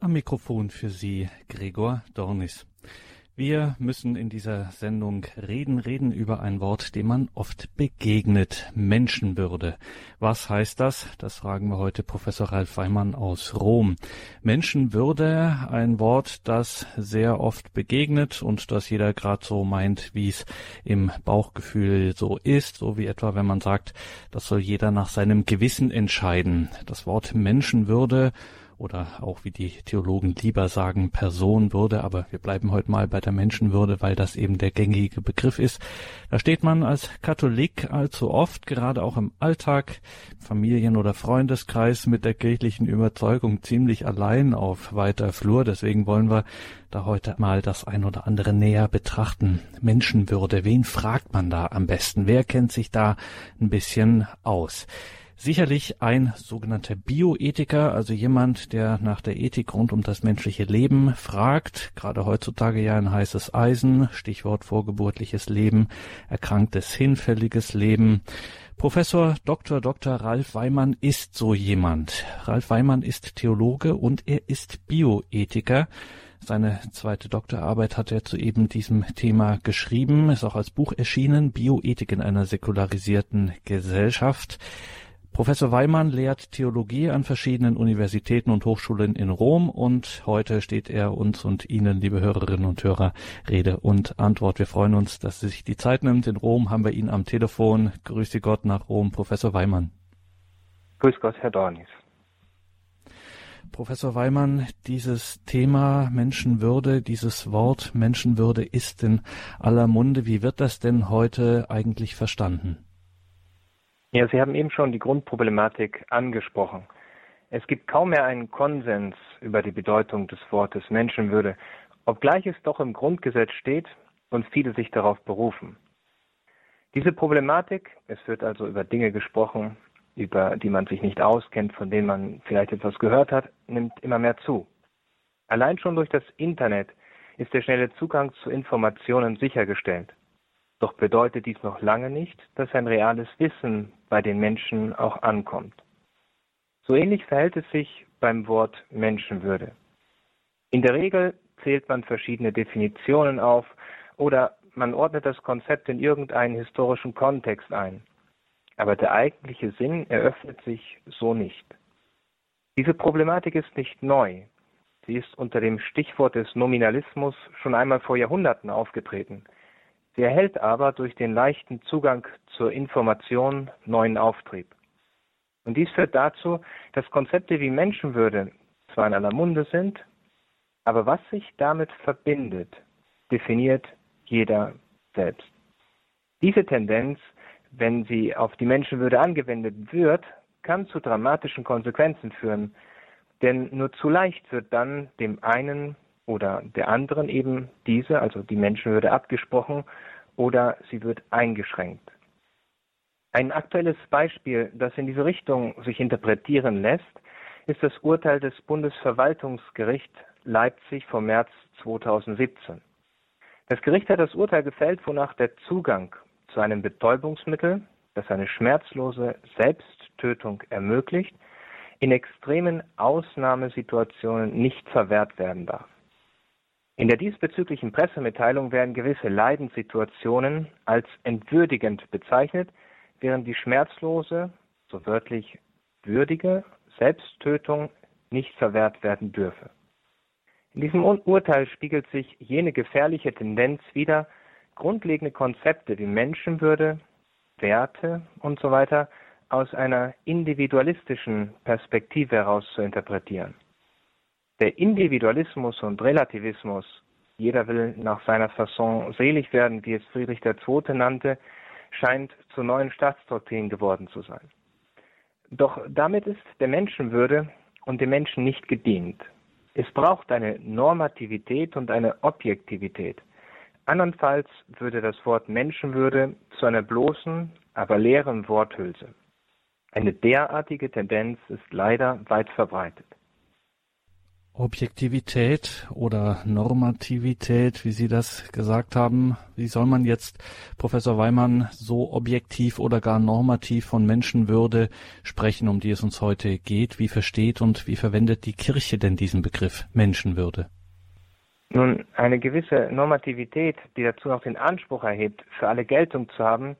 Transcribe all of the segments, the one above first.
Am Mikrofon für Sie Gregor Dornis. Wir müssen in dieser Sendung reden, reden über ein Wort, dem man oft begegnet. Menschenwürde. Was heißt das? Das fragen wir heute Professor Ralf Weimann aus Rom. Menschenwürde, ein Wort, das sehr oft begegnet und das jeder gerade so meint, wie es im Bauchgefühl so ist, so wie etwa, wenn man sagt, das soll jeder nach seinem Gewissen entscheiden. Das Wort Menschenwürde oder auch wie die Theologen lieber sagen, Personenwürde, aber wir bleiben heute mal bei der Menschenwürde, weil das eben der gängige Begriff ist. Da steht man als Katholik allzu oft, gerade auch im Alltag, Familien- oder Freundeskreis mit der kirchlichen Überzeugung ziemlich allein auf weiter Flur. Deswegen wollen wir da heute mal das ein oder andere näher betrachten. Menschenwürde, wen fragt man da am besten? Wer kennt sich da ein bisschen aus? Sicherlich ein sogenannter Bioethiker, also jemand, der nach der Ethik rund um das menschliche Leben fragt, gerade heutzutage ja ein heißes Eisen, Stichwort vorgeburtliches Leben, erkranktes, hinfälliges Leben. Professor Dr. Dr. Ralf Weimann ist so jemand. Ralf Weimann ist Theologe und er ist Bioethiker. Seine zweite Doktorarbeit hat er zu eben diesem Thema geschrieben, ist auch als Buch erschienen, Bioethik in einer säkularisierten Gesellschaft. Professor Weimann lehrt Theologie an verschiedenen Universitäten und Hochschulen in Rom und heute steht er uns und Ihnen, liebe Hörerinnen und Hörer, Rede und Antwort. Wir freuen uns, dass Sie sich die Zeit nimmt. In Rom haben wir ihn am Telefon. Grüße Gott nach Rom, Professor Weimann. Grüß Gott, Herr Dornis. Professor Weimann, dieses Thema Menschenwürde, dieses Wort Menschenwürde ist in aller Munde. Wie wird das denn heute eigentlich verstanden? Ja, Sie haben eben schon die Grundproblematik angesprochen. Es gibt kaum mehr einen Konsens über die Bedeutung des Wortes Menschenwürde, obgleich es doch im Grundgesetz steht und viele sich darauf berufen. Diese Problematik, es wird also über Dinge gesprochen, über die man sich nicht auskennt, von denen man vielleicht etwas gehört hat, nimmt immer mehr zu. Allein schon durch das Internet ist der schnelle Zugang zu Informationen sichergestellt. Doch bedeutet dies noch lange nicht, dass ein reales Wissen bei den Menschen auch ankommt. So ähnlich verhält es sich beim Wort Menschenwürde. In der Regel zählt man verschiedene Definitionen auf oder man ordnet das Konzept in irgendeinen historischen Kontext ein. Aber der eigentliche Sinn eröffnet sich so nicht. Diese Problematik ist nicht neu. Sie ist unter dem Stichwort des Nominalismus schon einmal vor Jahrhunderten aufgetreten – Sie erhält aber durch den leichten Zugang zur Information neuen Auftrieb. Und dies führt dazu, dass Konzepte wie Menschenwürde zwar in aller Munde sind, aber was sich damit verbindet, definiert jeder selbst. Diese Tendenz, wenn sie auf die Menschenwürde angewendet wird, kann zu dramatischen Konsequenzen führen, denn nur zu leicht wird dann dem einen oder der anderen eben diese, also die Menschenwürde abgesprochen oder sie wird eingeschränkt. Ein aktuelles Beispiel, das in diese Richtung sich interpretieren lässt, ist das Urteil des Bundesverwaltungsgerichts Leipzig vom März 2017. Das Gericht hat das Urteil gefällt, wonach der Zugang zu einem Betäubungsmittel, das eine schmerzlose Selbsttötung ermöglicht, in extremen Ausnahmesituationen nicht verwehrt werden darf. In der diesbezüglichen Pressemitteilung werden gewisse Leidenssituationen als entwürdigend bezeichnet, während die schmerzlose, so wörtlich würdige Selbsttötung nicht verwehrt werden dürfe. In diesem Urteil spiegelt sich jene gefährliche Tendenz wider, grundlegende Konzepte wie Menschenwürde, Werte usw. So aus einer individualistischen Perspektive heraus zu interpretieren. Der Individualismus und Relativismus, jeder will nach seiner Fasson selig werden, wie es Friedrich II. nannte, scheint zur neuen Staatsdoktrin geworden zu sein. Doch damit ist der Menschenwürde und dem Menschen nicht gedient. Es braucht eine Normativität und eine Objektivität. Andernfalls würde das Wort Menschenwürde zu einer bloßen, aber leeren Worthülse. Eine derartige Tendenz ist leider weit verbreitet. Objektivität oder Normativität, wie Sie das gesagt haben. Wie soll man jetzt, Professor Weimann, so objektiv oder gar normativ von Menschenwürde sprechen, um die es uns heute geht? Wie versteht und wie verwendet die Kirche denn diesen Begriff Menschenwürde? Nun, eine gewisse Normativität, die dazu auch den Anspruch erhebt, für alle Geltung zu haben,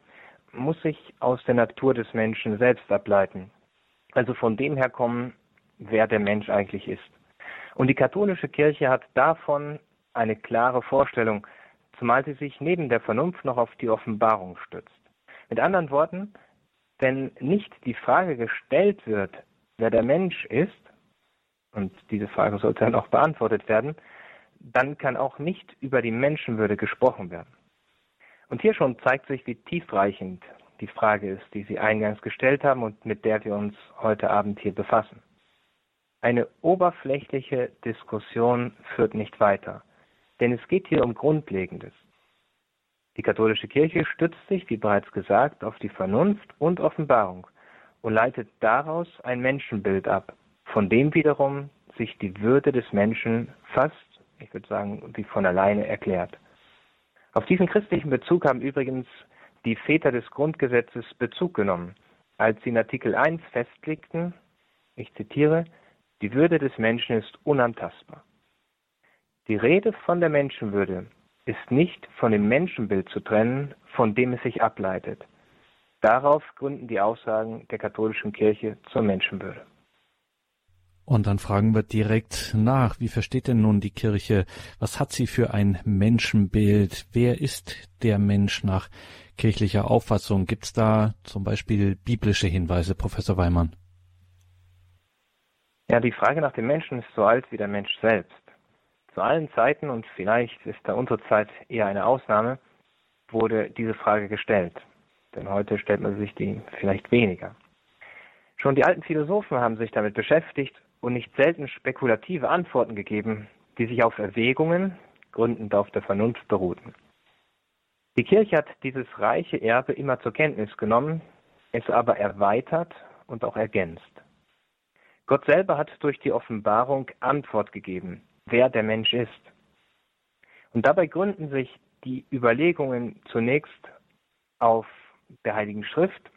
muss sich aus der Natur des Menschen selbst ableiten. Also von dem her kommen, wer der Mensch eigentlich ist. Und die katholische Kirche hat davon eine klare Vorstellung, zumal sie sich neben der Vernunft noch auf die Offenbarung stützt. Mit anderen Worten, wenn nicht die Frage gestellt wird, wer der Mensch ist, und diese Frage sollte dann auch beantwortet werden, dann kann auch nicht über die Menschenwürde gesprochen werden. Und hier schon zeigt sich, wie tiefreichend die Frage ist, die Sie eingangs gestellt haben und mit der wir uns heute Abend hier befassen. Eine oberflächliche Diskussion führt nicht weiter, denn es geht hier um Grundlegendes. Die katholische Kirche stützt sich, wie bereits gesagt, auf die Vernunft und Offenbarung und leitet daraus ein Menschenbild ab, von dem wiederum sich die Würde des Menschen fast, ich würde sagen, wie von alleine erklärt. Auf diesen christlichen Bezug haben übrigens die Väter des Grundgesetzes Bezug genommen, als sie in Artikel 1 festlegten, ich zitiere, die Würde des Menschen ist unantastbar. Die Rede von der Menschenwürde ist nicht von dem Menschenbild zu trennen, von dem es sich ableitet. Darauf gründen die Aussagen der katholischen Kirche zur Menschenwürde. Und dann fragen wir direkt nach, wie versteht denn nun die Kirche, was hat sie für ein Menschenbild? Wer ist der Mensch nach kirchlicher Auffassung? Gibt es da zum Beispiel biblische Hinweise, Professor Weimann? Ja, die Frage nach dem Menschen ist so alt wie der Mensch selbst. Zu allen Zeiten, und vielleicht ist da unsere Zeit eher eine Ausnahme, wurde diese Frage gestellt. Denn heute stellt man sich die vielleicht weniger. Schon die alten Philosophen haben sich damit beschäftigt und nicht selten spekulative Antworten gegeben, die sich auf Erwägungen, gründend auf der Vernunft, beruhten. Die Kirche hat dieses reiche Erbe immer zur Kenntnis genommen, es aber erweitert und auch ergänzt. Gott selber hat durch die Offenbarung Antwort gegeben, wer der Mensch ist. Und dabei gründen sich die Überlegungen zunächst auf der Heiligen Schrift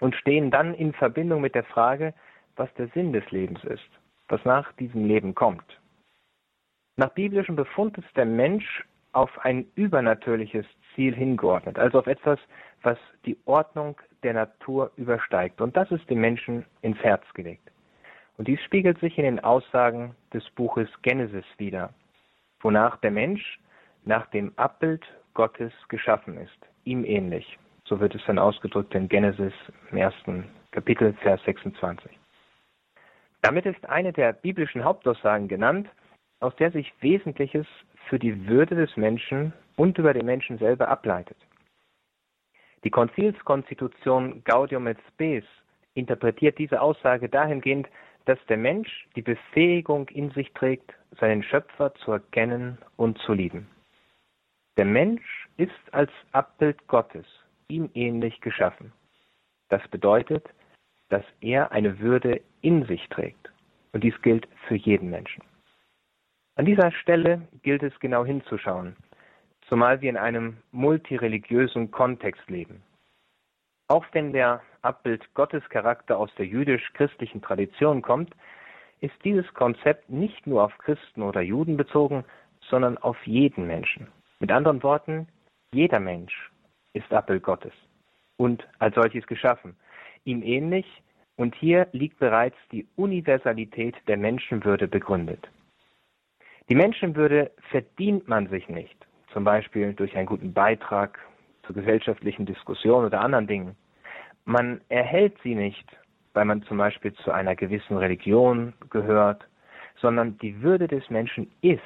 und stehen dann in Verbindung mit der Frage, was der Sinn des Lebens ist, was nach diesem Leben kommt. Nach biblischem Befund ist der Mensch auf ein übernatürliches Ziel hingeordnet, also auf etwas, was die Ordnung der Natur übersteigt. Und das ist dem Menschen ins Herz gelegt. Und dies spiegelt sich in den Aussagen des Buches Genesis wider, wonach der Mensch nach dem Abbild Gottes geschaffen ist, ihm ähnlich. So wird es dann ausgedrückt in Genesis im ersten Kapitel, Vers 26. Damit ist eine der biblischen Hauptaussagen genannt, aus der sich Wesentliches für die Würde des Menschen und über den Menschen selber ableitet. Die Konzilskonstitution Gaudium et Spes interpretiert diese Aussage dahingehend, dass der Mensch die Befähigung in sich trägt, seinen Schöpfer zu erkennen und zu lieben. Der Mensch ist als Abbild Gottes ihm ähnlich geschaffen. Das bedeutet, dass er eine Würde in sich trägt. Und dies gilt für jeden Menschen. An dieser Stelle gilt es genau hinzuschauen, zumal wir in einem multireligiösen Kontext leben. Auch wenn der Abbild Gottescharakter aus der jüdisch-christlichen Tradition kommt, ist dieses Konzept nicht nur auf Christen oder Juden bezogen, sondern auf jeden Menschen. Mit anderen Worten, jeder Mensch ist Abbild Gottes und als solches geschaffen, ihm ähnlich, und hier liegt bereits die Universalität der Menschenwürde begründet. Die Menschenwürde verdient man sich nicht, zum Beispiel durch einen guten Beitrag zur gesellschaftlichen Diskussion oder anderen Dingen. Man erhält sie nicht, weil man zum Beispiel zu einer gewissen Religion gehört, sondern die Würde des Menschen ist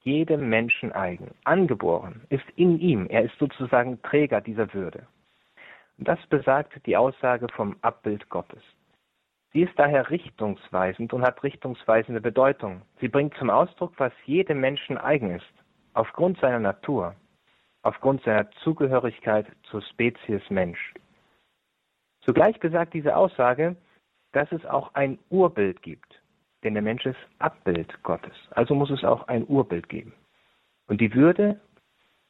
jedem Menschen eigen, angeboren, ist in ihm. Er ist sozusagen Träger dieser Würde. Und das besagt die Aussage vom Abbild Gottes. Sie ist daher richtungsweisend und hat richtungsweisende Bedeutung. Sie bringt zum Ausdruck, was jedem Menschen eigen ist, aufgrund seiner Natur, aufgrund seiner Zugehörigkeit zur Spezies Mensch. Zugleich besagt diese Aussage, dass es auch ein Urbild gibt. denn der Mensch ist Abbild Gottes. Also muss es auch ein Urbild geben. Und die Würde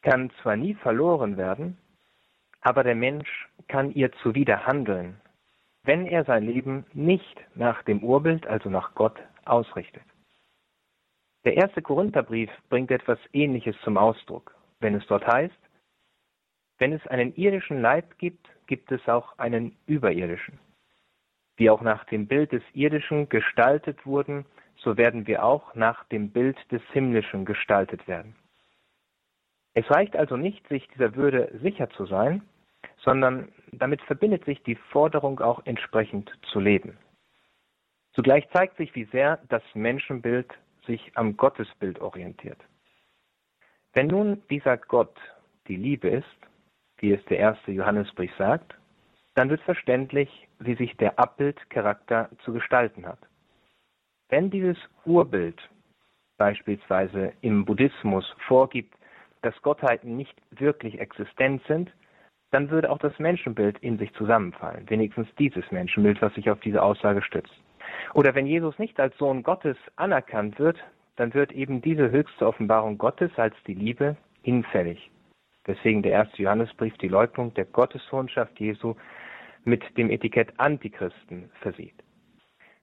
kann zwar nie verloren werden, aber der Mensch kann ihr zuwider handeln, wenn er sein Leben nicht nach dem Urbild, also nach Gott, ausrichtet. Der erste Korintherbrief bringt etwas Ähnliches zum Ausdruck, wenn es dort heißt, wenn es einen irdischen Leib gibt, gibt es auch einen überirdischen. Wie auch nach dem Bild des Irdischen gestaltet wurden, so werden wir auch nach dem Bild des Himmlischen gestaltet werden. Es reicht also nicht, sich dieser Würde sicher zu sein, sondern damit verbindet sich die Forderung auch entsprechend zu leben. Zugleich zeigt sich, wie sehr das Menschenbild sich am Gottesbild orientiert. Wenn nun dieser Gott die Liebe ist, wie es der erste Johannesbrief sagt, dann wird verständlich, wie sich der Abbildcharakter zu gestalten hat. Wenn dieses Urbild beispielsweise im Buddhismus vorgibt, dass Gottheiten nicht wirklich existent sind, dann würde auch das Menschenbild in sich zusammenfallen, wenigstens dieses Menschenbild, was sich auf diese Aussage stützt. Oder wenn Jesus nicht als Sohn Gottes anerkannt wird, dann wird eben diese höchste Offenbarung Gottes als die Liebe hinfällig. Deswegen der erste Johannesbrief die Leugnung der Gottessohnschaft Jesu mit dem Etikett Antichristen versieht.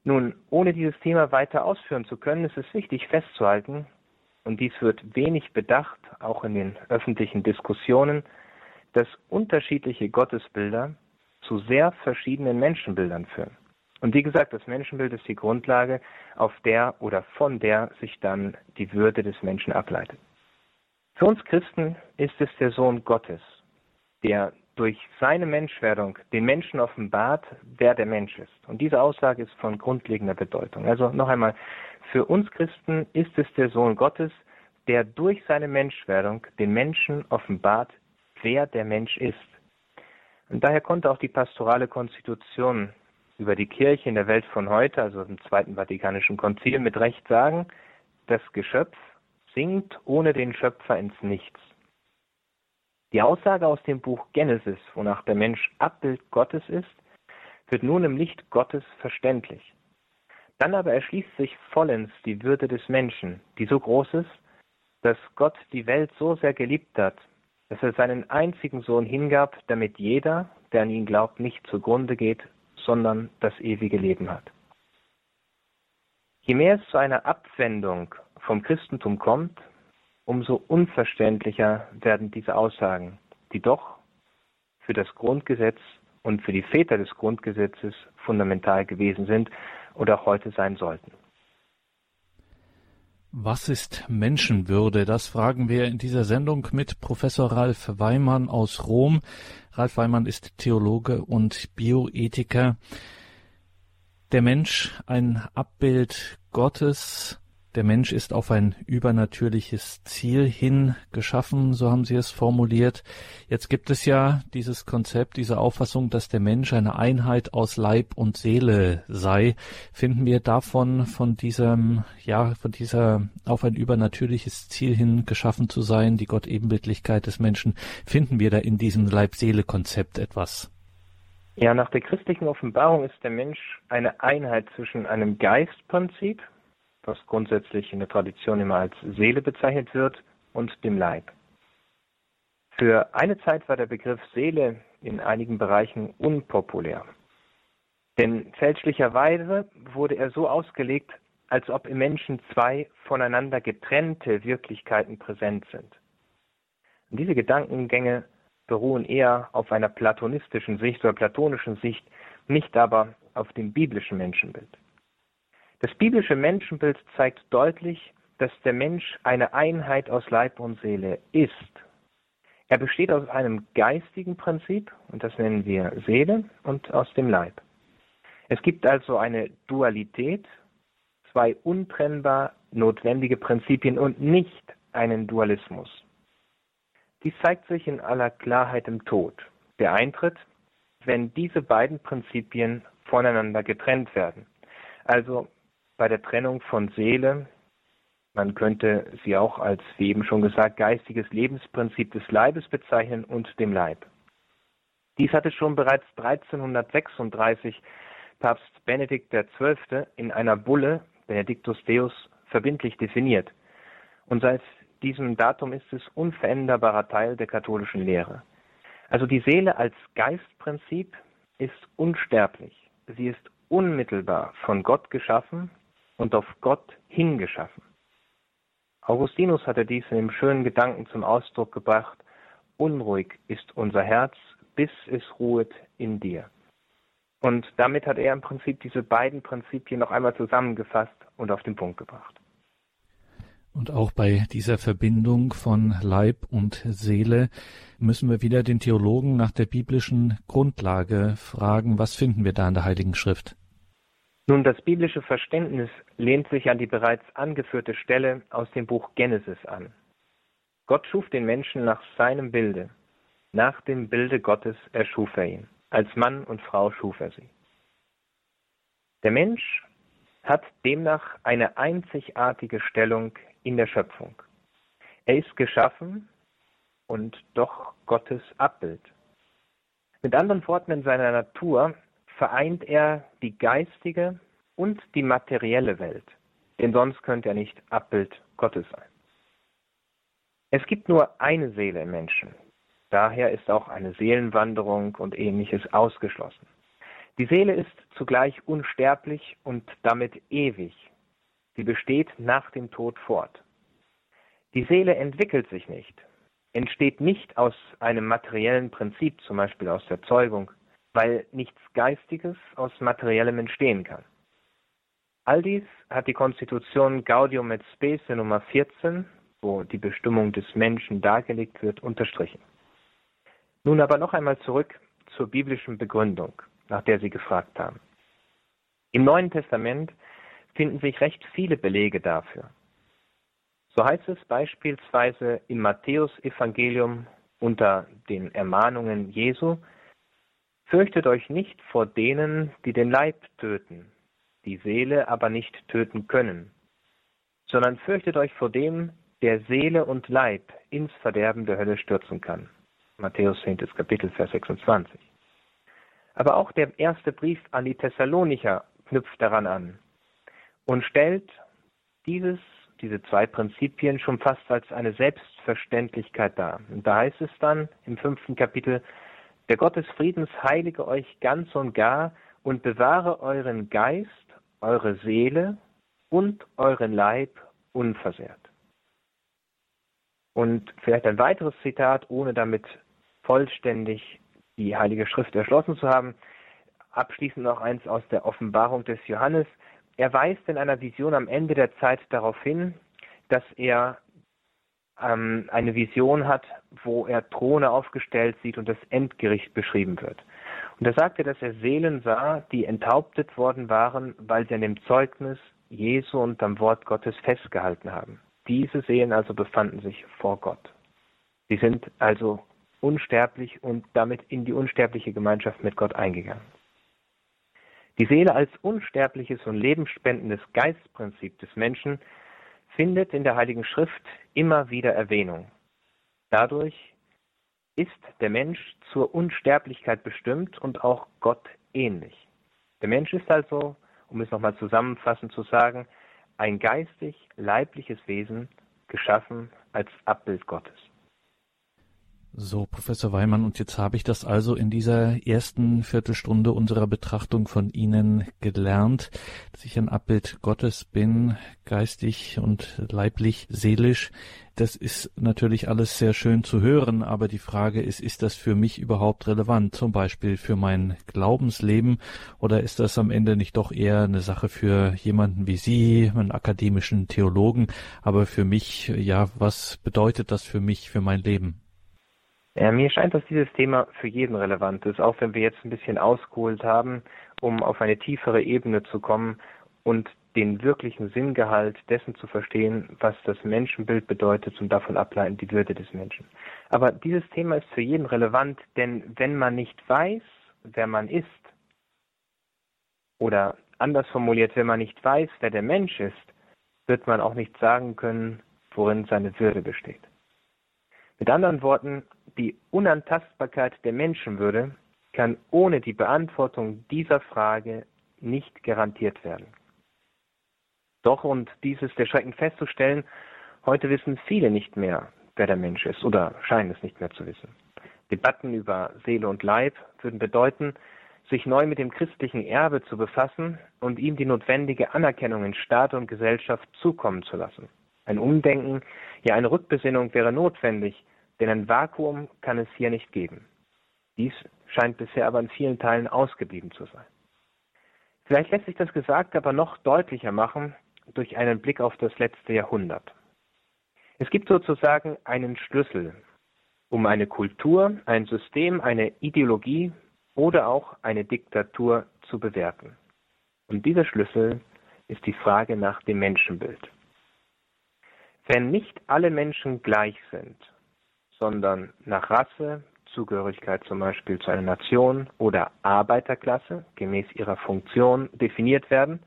Nun, ohne dieses Thema weiter ausführen zu können, ist es wichtig festzuhalten, und dies wird wenig bedacht, auch in den öffentlichen Diskussionen, dass unterschiedliche Gottesbilder zu sehr verschiedenen Menschenbildern führen. Und wie gesagt, das Menschenbild ist die Grundlage, auf der oder von der sich dann die Würde des Menschen ableitet. Für uns Christen ist es der Sohn Gottes, der durch seine Menschwerdung den Menschen offenbart, wer der Mensch ist. Und diese Aussage ist von grundlegender Bedeutung. Also noch einmal, für uns Christen ist es der Sohn Gottes, der durch seine Menschwerdung den Menschen offenbart, wer der Mensch ist. Und daher konnte auch die pastorale Konstitution über die Kirche in der Welt von heute, also im Zweiten Vatikanischen Konzil, mit Recht sagen, das Geschöpf sinkt ohne den Schöpfer ins Nichts. Die Aussage aus dem Buch Genesis, wonach der Mensch Abbild Gottes ist, wird nun im Licht Gottes verständlich. Dann aber erschließt sich vollends die Würde des Menschen, die so groß ist, dass Gott die Welt so sehr geliebt hat, dass er seinen einzigen Sohn hingab, damit jeder, der an ihn glaubt, nicht zugrunde geht, sondern das ewige Leben hat. Je mehr es zu einer Abwendung vom Christentum kommt, umso unverständlicher werden diese Aussagen, die doch für das Grundgesetz und für die Väter des Grundgesetzes fundamental gewesen sind oder auch heute sein sollten. Was ist Menschenwürde? Das fragen wir in dieser Sendung mit Professor Ralf Weimann aus Rom. Ralf Weimann ist Theologe und Bioethiker. Der Mensch ein Abbild Gottes. Der Mensch ist auf ein übernatürliches Ziel hin geschaffen, so haben Sie es formuliert. Jetzt gibt es ja dieses Konzept, diese Auffassung, dass der Mensch eine Einheit aus Leib und Seele sei. Finden wir davon, von diesem, ja, von dieser auf ein übernatürliches Ziel hin geschaffen zu sein, die Gottebenbildlichkeit des Menschen, finden wir da in diesem Leib-Seele-Konzept etwas? Ja, nach der christlichen Offenbarung ist der Mensch eine Einheit zwischen einem Geistprinzip, was grundsätzlich in der Tradition immer als Seele bezeichnet wird, und dem Leib. Für eine Zeit war der Begriff Seele in einigen Bereichen unpopulär. Denn fälschlicherweise wurde er so ausgelegt, als ob im Menschen zwei voneinander getrennte Wirklichkeiten präsent sind. Und diese Gedankengänge beruhen eher auf einer platonistischen Sicht oder platonischen Sicht, nicht aber auf dem biblischen Menschenbild. Das biblische Menschenbild zeigt deutlich, dass der Mensch eine Einheit aus Leib und Seele ist. Er besteht aus einem geistigen Prinzip, und das nennen wir Seele, und aus dem Leib. Es gibt also eine Dualität, zwei untrennbar notwendige Prinzipien und nicht einen Dualismus. Dies zeigt sich in aller Klarheit im Tod, der eintritt, wenn diese beiden Prinzipien voneinander getrennt werden. Also bei der Trennung von Seele, man könnte sie auch als, wie eben schon gesagt, geistiges Lebensprinzip des Leibes bezeichnen und dem Leib. Dies hatte schon bereits 1336 Papst Benedikt XII. in einer Bulle Benedictus Deus, verbindlich definiert. Und seit diesem Datum ist es unveränderbarer Teil der katholischen Lehre. Also die Seele als Geistprinzip ist unsterblich. Sie ist unmittelbar von Gott geschaffen und auf Gott hingeschaffen. Augustinus hatte dies in dem schönen Gedanken zum Ausdruck gebracht, unruhig ist unser Herz, bis es ruhet in dir. Und damit hat er im Prinzip diese beiden Prinzipien noch einmal zusammengefasst und auf den Punkt gebracht. Und auch bei dieser Verbindung von Leib und Seele müssen wir wieder den Theologen nach der biblischen Grundlage fragen, was finden wir da in der Heiligen Schrift? Nun, das biblische Verständnis lehnt sich an die bereits angeführte Stelle aus dem Buch Genesis an. Gott schuf den Menschen nach seinem Bilde. Nach dem Bilde Gottes erschuf er ihn. Als Mann und Frau schuf er sie. Der Mensch hat demnach eine einzigartige Stellung in der Schöpfung. Er ist geschaffen und doch Gottes Abbild. Mit anderen Worten, in seiner Natur vereint er die geistige und die materielle Welt, denn sonst könnte er nicht Abbild Gottes sein. Es gibt nur eine Seele im Menschen, daher ist auch eine Seelenwanderung und ähnliches ausgeschlossen. Die Seele ist zugleich unsterblich und damit ewig. Sie besteht nach dem Tod fort. Die Seele entwickelt sich nicht, entsteht nicht aus einem materiellen Prinzip, zum Beispiel aus der Zeugung, weil nichts Geistiges aus Materiellem entstehen kann. All dies hat die Konstitution Gaudium et Spes Nummer 14, wo die Bestimmung des Menschen dargelegt wird, unterstrichen. Nun aber noch einmal zurück zur biblischen Begründung, nach der Sie gefragt haben. Im Neuen Testament finden sich recht viele Belege dafür. So heißt es beispielsweise im Matthäusevangelium unter den Ermahnungen Jesu, Fürchtet euch nicht vor denen, die den Leib töten, die Seele aber nicht töten können, sondern fürchtet euch vor dem, der Seele und Leib ins Verderben der Hölle stürzen kann. Matthäus 10. Kapitel, Vers 26. Aber auch der erste Brief an die Thessalonicher knüpft daran an und stellt dieses, diese zwei Prinzipien schon fast als eine Selbstverständlichkeit dar. Und da heißt es dann im fünften Kapitel, der Gott des Friedens heilige euch ganz und gar und bewahre euren Geist, eure Seele und euren Leib unversehrt. Und vielleicht ein weiteres Zitat, ohne damit vollständig die Heilige Schrift erschlossen zu haben. Abschließend noch eins aus der Offenbarung des Johannes. Er weist in einer Vision am Ende der Zeit darauf hin, dass er ähm, eine Vision hat, wo er Throne aufgestellt sieht und das Endgericht beschrieben wird. Und er sagte, dass er Seelen sah, die enthauptet worden waren, weil sie an dem Zeugnis Jesu und am Wort Gottes festgehalten haben. Diese Seelen also befanden sich vor Gott. Sie sind also unsterblich und damit in die unsterbliche Gemeinschaft mit Gott eingegangen. Die Seele als unsterbliches und lebensspendendes Geistprinzip des Menschen findet in der Heiligen Schrift immer wieder Erwähnung. Dadurch ist der Mensch zur Unsterblichkeit bestimmt und auch Gott ähnlich. Der Mensch ist also, um es nochmal zusammenfassend zu sagen, ein geistig leibliches Wesen, geschaffen als Abbild Gottes. So, Professor Weimann, und jetzt habe ich das also in dieser ersten Viertelstunde unserer Betrachtung von Ihnen gelernt, dass ich ein Abbild Gottes bin, geistig und leiblich, seelisch. Das ist natürlich alles sehr schön zu hören, aber die Frage ist, ist das für mich überhaupt relevant, zum Beispiel für mein Glaubensleben, oder ist das am Ende nicht doch eher eine Sache für jemanden wie Sie, einen akademischen Theologen, aber für mich, ja, was bedeutet das für mich, für mein Leben? Ja, mir scheint, dass dieses Thema für jeden relevant ist, auch wenn wir jetzt ein bisschen ausgeholt haben, um auf eine tiefere Ebene zu kommen und den wirklichen Sinngehalt dessen zu verstehen, was das Menschenbild bedeutet und davon ableiten die Würde des Menschen. Aber dieses Thema ist für jeden relevant, denn wenn man nicht weiß, wer man ist, oder anders formuliert, wenn man nicht weiß, wer der Mensch ist, wird man auch nicht sagen können, worin seine Würde besteht. Mit anderen Worten, die Unantastbarkeit der Menschenwürde kann ohne die Beantwortung dieser Frage nicht garantiert werden. Doch, und dies ist erschreckend festzustellen, heute wissen viele nicht mehr, wer der Mensch ist oder scheinen es nicht mehr zu wissen. Debatten über Seele und Leib würden bedeuten, sich neu mit dem christlichen Erbe zu befassen und ihm die notwendige Anerkennung in Staat und Gesellschaft zukommen zu lassen. Ein Umdenken, ja eine Rückbesinnung wäre notwendig, denn ein Vakuum kann es hier nicht geben. Dies scheint bisher aber in vielen Teilen ausgeblieben zu sein. Vielleicht lässt sich das Gesagte aber noch deutlicher machen durch einen Blick auf das letzte Jahrhundert. Es gibt sozusagen einen Schlüssel, um eine Kultur, ein System, eine Ideologie oder auch eine Diktatur zu bewerten. Und dieser Schlüssel ist die Frage nach dem Menschenbild. Wenn nicht alle Menschen gleich sind, sondern nach Rasse, Zugehörigkeit zum Beispiel zu einer Nation oder Arbeiterklasse gemäß ihrer Funktion definiert werden,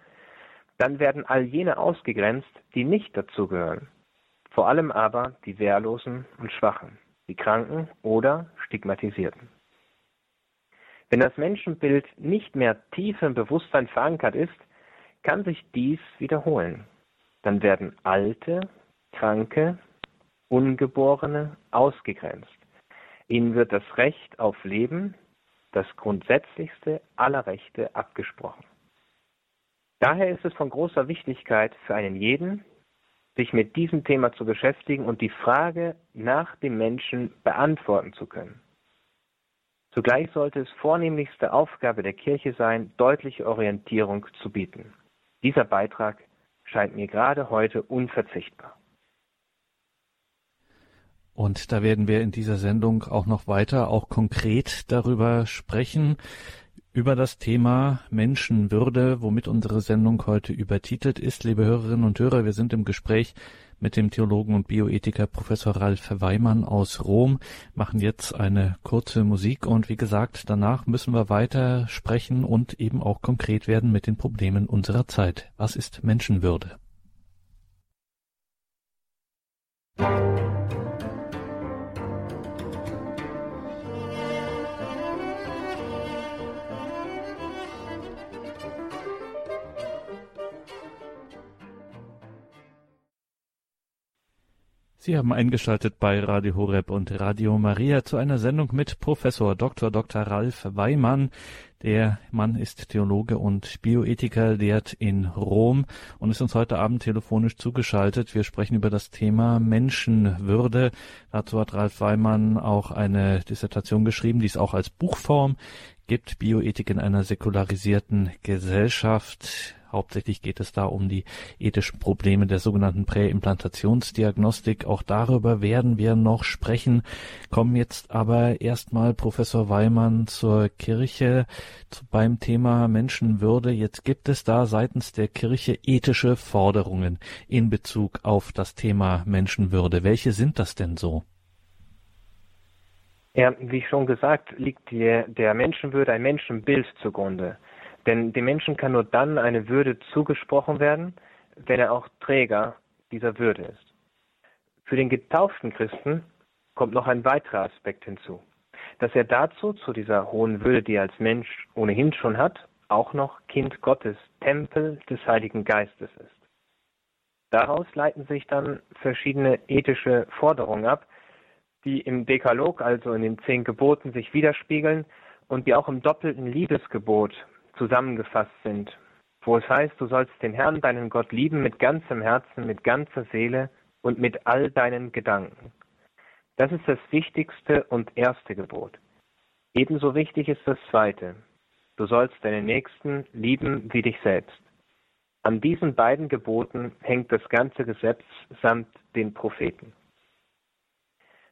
dann werden all jene ausgegrenzt, die nicht dazugehören, vor allem aber die Wehrlosen und Schwachen, die Kranken oder Stigmatisierten. Wenn das Menschenbild nicht mehr tief im Bewusstsein verankert ist, kann sich dies wiederholen. Dann werden Alte, Kranke, Ungeborene ausgegrenzt. Ihnen wird das Recht auf Leben, das grundsätzlichste aller Rechte, abgesprochen. Daher ist es von großer Wichtigkeit für einen jeden, sich mit diesem Thema zu beschäftigen und die Frage nach dem Menschen beantworten zu können. Zugleich sollte es vornehmlichste Aufgabe der Kirche sein, deutliche Orientierung zu bieten. Dieser Beitrag scheint mir gerade heute unverzichtbar. Und da werden wir in dieser Sendung auch noch weiter, auch konkret darüber sprechen, über das Thema Menschenwürde, womit unsere Sendung heute übertitelt ist. Liebe Hörerinnen und Hörer, wir sind im Gespräch mit dem Theologen und Bioethiker Professor Ralf Weimann aus Rom, machen jetzt eine kurze Musik und wie gesagt, danach müssen wir weiter sprechen und eben auch konkret werden mit den Problemen unserer Zeit. Was ist Menschenwürde? Sie haben eingeschaltet bei Radio Horeb und Radio Maria zu einer Sendung mit Professor Dr. Dr. Ralf Weimann. Der Mann ist Theologe und Bioethiker, lehrt in Rom und ist uns heute Abend telefonisch zugeschaltet. Wir sprechen über das Thema Menschenwürde. Dazu hat Ralf Weimann auch eine Dissertation geschrieben, die es auch als Buchform gibt. Bioethik in einer säkularisierten Gesellschaft. Hauptsächlich geht es da um die ethischen Probleme der sogenannten Präimplantationsdiagnostik. Auch darüber werden wir noch sprechen. Kommen jetzt aber erstmal Professor Weimann zur Kirche zu, beim Thema Menschenwürde. Jetzt gibt es da seitens der Kirche ethische Forderungen in Bezug auf das Thema Menschenwürde. Welche sind das denn so? Ja, wie schon gesagt, liegt der, der Menschenwürde ein Menschenbild zugrunde. Denn dem Menschen kann nur dann eine Würde zugesprochen werden, wenn er auch Träger dieser Würde ist. Für den getauften Christen kommt noch ein weiterer Aspekt hinzu, dass er dazu, zu dieser hohen Würde, die er als Mensch ohnehin schon hat, auch noch Kind Gottes, Tempel des Heiligen Geistes ist. Daraus leiten sich dann verschiedene ethische Forderungen ab, die im Dekalog, also in den zehn Geboten, sich widerspiegeln und die auch im doppelten Liebesgebot zusammengefasst sind, wo es heißt, du sollst den Herrn, deinen Gott lieben mit ganzem Herzen, mit ganzer Seele und mit all deinen Gedanken. Das ist das wichtigste und erste Gebot. Ebenso wichtig ist das zweite. Du sollst deinen Nächsten lieben wie dich selbst. An diesen beiden Geboten hängt das ganze Gesetz samt den Propheten.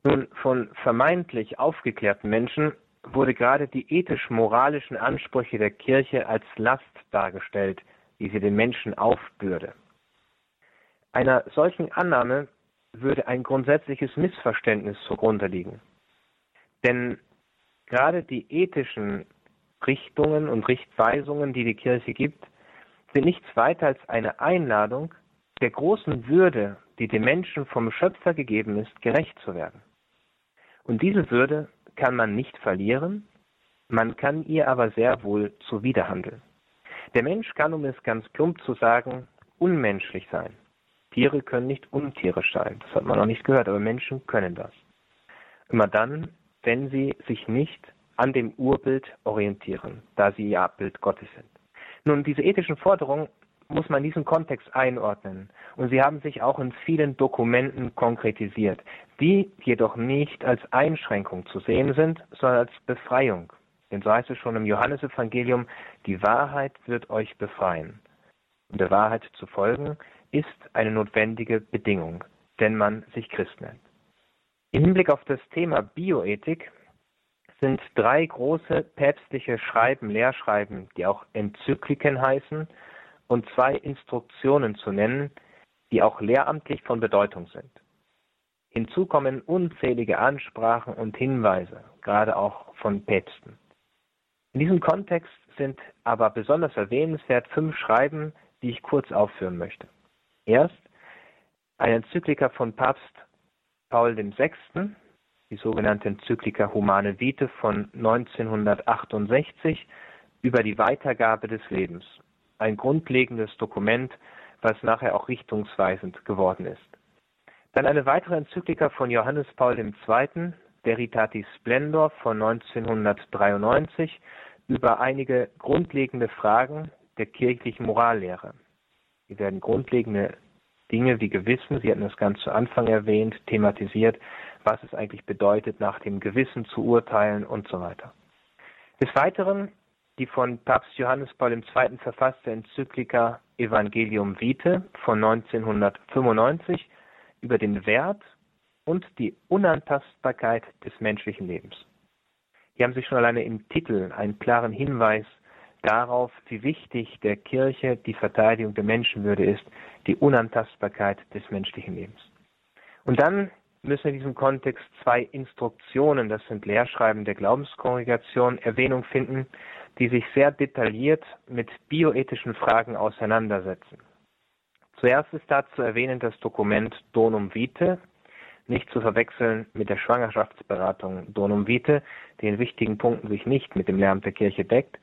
Nun, von vermeintlich aufgeklärten Menschen wurde gerade die ethisch-moralischen Ansprüche der Kirche als Last dargestellt, die sie den Menschen aufbürde. Einer solchen Annahme würde ein grundsätzliches Missverständnis zugrunde liegen. Denn gerade die ethischen Richtungen und Richtweisungen, die die Kirche gibt, sind nichts weiter als eine Einladung, der großen Würde, die dem Menschen vom Schöpfer gegeben ist, gerecht zu werden. Und diese Würde kann man nicht verlieren, man kann ihr aber sehr wohl zuwiderhandeln. Der Mensch kann, um es ganz plump zu sagen, unmenschlich sein. Tiere können nicht untierisch sein. Das hat man noch nicht gehört, aber Menschen können das. Immer dann, wenn sie sich nicht an dem Urbild orientieren, da sie ihr Abbild Gottes sind. Nun, diese ethischen Forderungen muss man diesen Kontext einordnen. Und sie haben sich auch in vielen Dokumenten konkretisiert, die jedoch nicht als Einschränkung zu sehen sind, sondern als Befreiung. Denn so heißt es schon im Johannesevangelium, die Wahrheit wird euch befreien. Und der Wahrheit zu folgen ist eine notwendige Bedingung, wenn man sich Christ nennt. Im Hinblick auf das Thema Bioethik sind drei große päpstliche Schreiben, Lehrschreiben, die auch Enzykliken heißen, und zwei Instruktionen zu nennen, die auch lehramtlich von Bedeutung sind. Hinzu kommen unzählige Ansprachen und Hinweise, gerade auch von Päpsten. In diesem Kontext sind aber besonders erwähnenswert fünf Schreiben, die ich kurz aufführen möchte. Erst eine Enzyklika von Papst Paul VI., die sogenannte Enzyklika Humane Vitae von 1968 über die Weitergabe des Lebens ein grundlegendes Dokument, was nachher auch richtungsweisend geworden ist. Dann eine weitere Enzyklika von Johannes Paul II., Veritatis Splendor von 1993, über einige grundlegende Fragen der kirchlichen Morallehre. Hier werden grundlegende Dinge wie Gewissen, Sie hatten das ganz zu Anfang erwähnt, thematisiert, was es eigentlich bedeutet, nach dem Gewissen zu urteilen und so weiter. Des Weiteren die von Papst Johannes Paul II. verfasste Enzyklika Evangelium Vitae von 1995 über den Wert und die Unantastbarkeit des menschlichen Lebens. Hier haben Sie schon alleine im Titel einen klaren Hinweis darauf, wie wichtig der Kirche die Verteidigung der Menschenwürde ist, die Unantastbarkeit des menschlichen Lebens. Und dann müssen in diesem Kontext zwei Instruktionen, das sind Lehrschreiben der Glaubenskongregation, Erwähnung finden, die sich sehr detailliert mit bioethischen Fragen auseinandersetzen. Zuerst ist da zu erwähnen das Dokument Donum Vitae, nicht zu verwechseln mit der Schwangerschaftsberatung Donum Vitae, die in wichtigen Punkten sich nicht mit dem Lärm der Kirche deckt.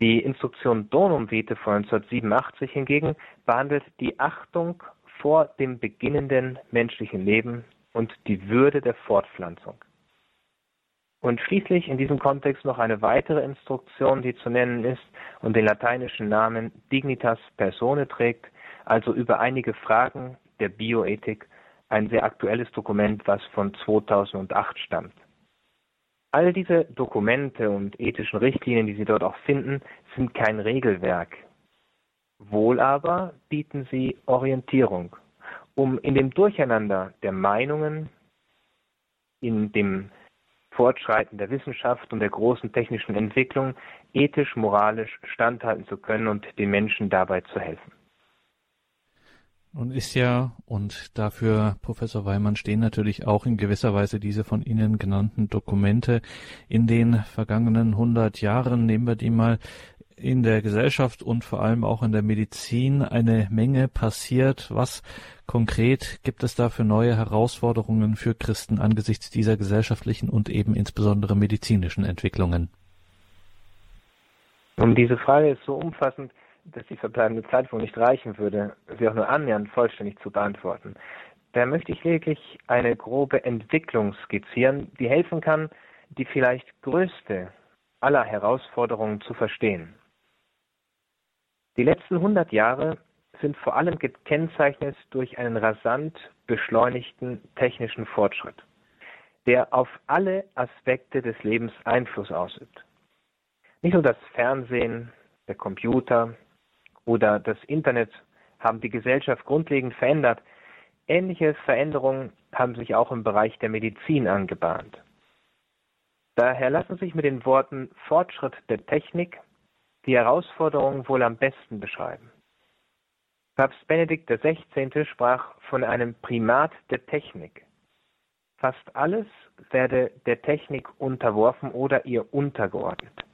Die Instruktion Donum Vitae von 1987 hingegen behandelt die Achtung vor dem beginnenden menschlichen Leben und die Würde der Fortpflanzung. Und schließlich in diesem Kontext noch eine weitere Instruktion, die zu nennen ist und den lateinischen Namen Dignitas Persone trägt, also über einige Fragen der Bioethik, ein sehr aktuelles Dokument, was von 2008 stammt. All diese Dokumente und ethischen Richtlinien, die Sie dort auch finden, sind kein Regelwerk. Wohl aber bieten sie Orientierung, um in dem Durcheinander der Meinungen, in dem Fortschreiten der Wissenschaft und der großen technischen Entwicklung ethisch, moralisch standhalten zu können und den Menschen dabei zu helfen. Nun ist ja, und dafür, Professor Weimann, stehen natürlich auch in gewisser Weise diese von Ihnen genannten Dokumente in den vergangenen 100 Jahren, nehmen wir die mal, in der Gesellschaft und vor allem auch in der Medizin eine Menge passiert. Was konkret gibt es da für neue Herausforderungen für Christen angesichts dieser gesellschaftlichen und eben insbesondere medizinischen Entwicklungen? Und diese Frage ist so umfassend, dass die verbleibende Zeit wohl nicht reichen würde, sie auch nur annähernd vollständig zu beantworten. Da möchte ich lediglich eine grobe Entwicklung skizzieren, die helfen kann, die vielleicht größte aller Herausforderungen zu verstehen. Die letzten 100 Jahre sind vor allem gekennzeichnet durch einen rasant beschleunigten technischen Fortschritt, der auf alle Aspekte des Lebens Einfluss ausübt. Nicht nur das Fernsehen, der Computer oder das Internet haben die Gesellschaft grundlegend verändert. Ähnliche Veränderungen haben sich auch im Bereich der Medizin angebahnt. Daher lassen sich mit den Worten Fortschritt der Technik die Herausforderungen wohl am besten beschreiben. Papst Benedikt XVI. sprach von einem Primat der Technik. Fast alles werde der Technik unterworfen oder ihr untergeordnet.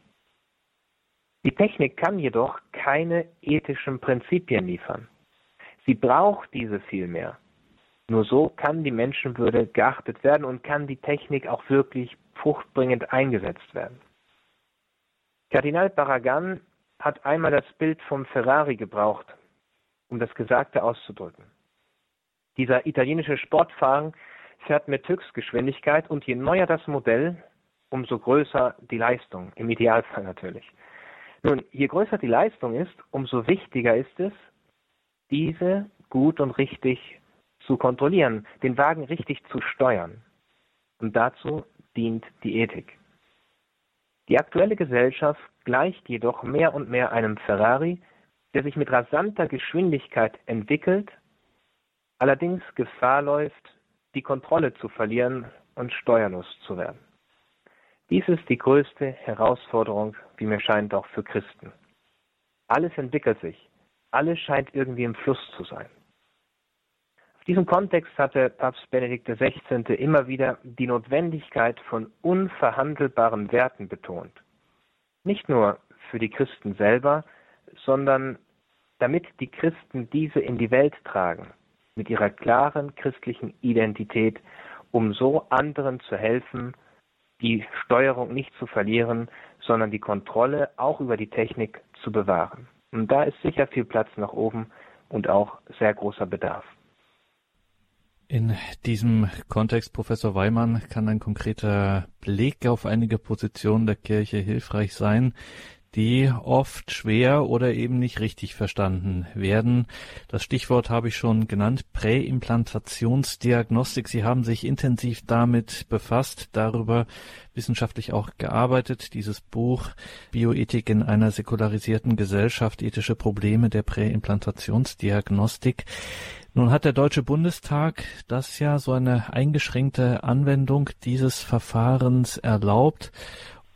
Die Technik kann jedoch keine ethischen Prinzipien liefern. Sie braucht diese vielmehr. Nur so kann die Menschenwürde geachtet werden und kann die Technik auch wirklich fruchtbringend eingesetzt werden. Kardinal Barragan hat einmal das Bild vom Ferrari gebraucht, um das Gesagte auszudrücken. Dieser italienische Sportwagen fährt mit Höchstgeschwindigkeit und je neuer das Modell, umso größer die Leistung, im Idealfall natürlich. Nun, je größer die Leistung ist, umso wichtiger ist es, diese gut und richtig zu kontrollieren, den Wagen richtig zu steuern. Und dazu dient die Ethik. Die aktuelle Gesellschaft gleicht jedoch mehr und mehr einem Ferrari, der sich mit rasanter Geschwindigkeit entwickelt, allerdings Gefahr läuft, die Kontrolle zu verlieren und steuerlos zu werden. Dies ist die größte Herausforderung, wie mir scheint, auch für Christen. Alles entwickelt sich, alles scheint irgendwie im Fluss zu sein. Auf diesem Kontext hatte Papst Benedikt XVI. immer wieder die Notwendigkeit von unverhandelbaren Werten betont. Nicht nur für die Christen selber, sondern damit die Christen diese in die Welt tragen, mit ihrer klaren christlichen Identität, um so anderen zu helfen, die Steuerung nicht zu verlieren, sondern die Kontrolle auch über die Technik zu bewahren. Und da ist sicher viel Platz nach oben und auch sehr großer Bedarf. In diesem Kontext, Professor Weimann, kann ein konkreter Blick auf einige Positionen der Kirche hilfreich sein, die oft schwer oder eben nicht richtig verstanden werden. Das Stichwort habe ich schon genannt, Präimplantationsdiagnostik. Sie haben sich intensiv damit befasst, darüber wissenschaftlich auch gearbeitet. Dieses Buch Bioethik in einer säkularisierten Gesellschaft, ethische Probleme der Präimplantationsdiagnostik. Nun hat der Deutsche Bundestag das ja so eine eingeschränkte Anwendung dieses Verfahrens erlaubt.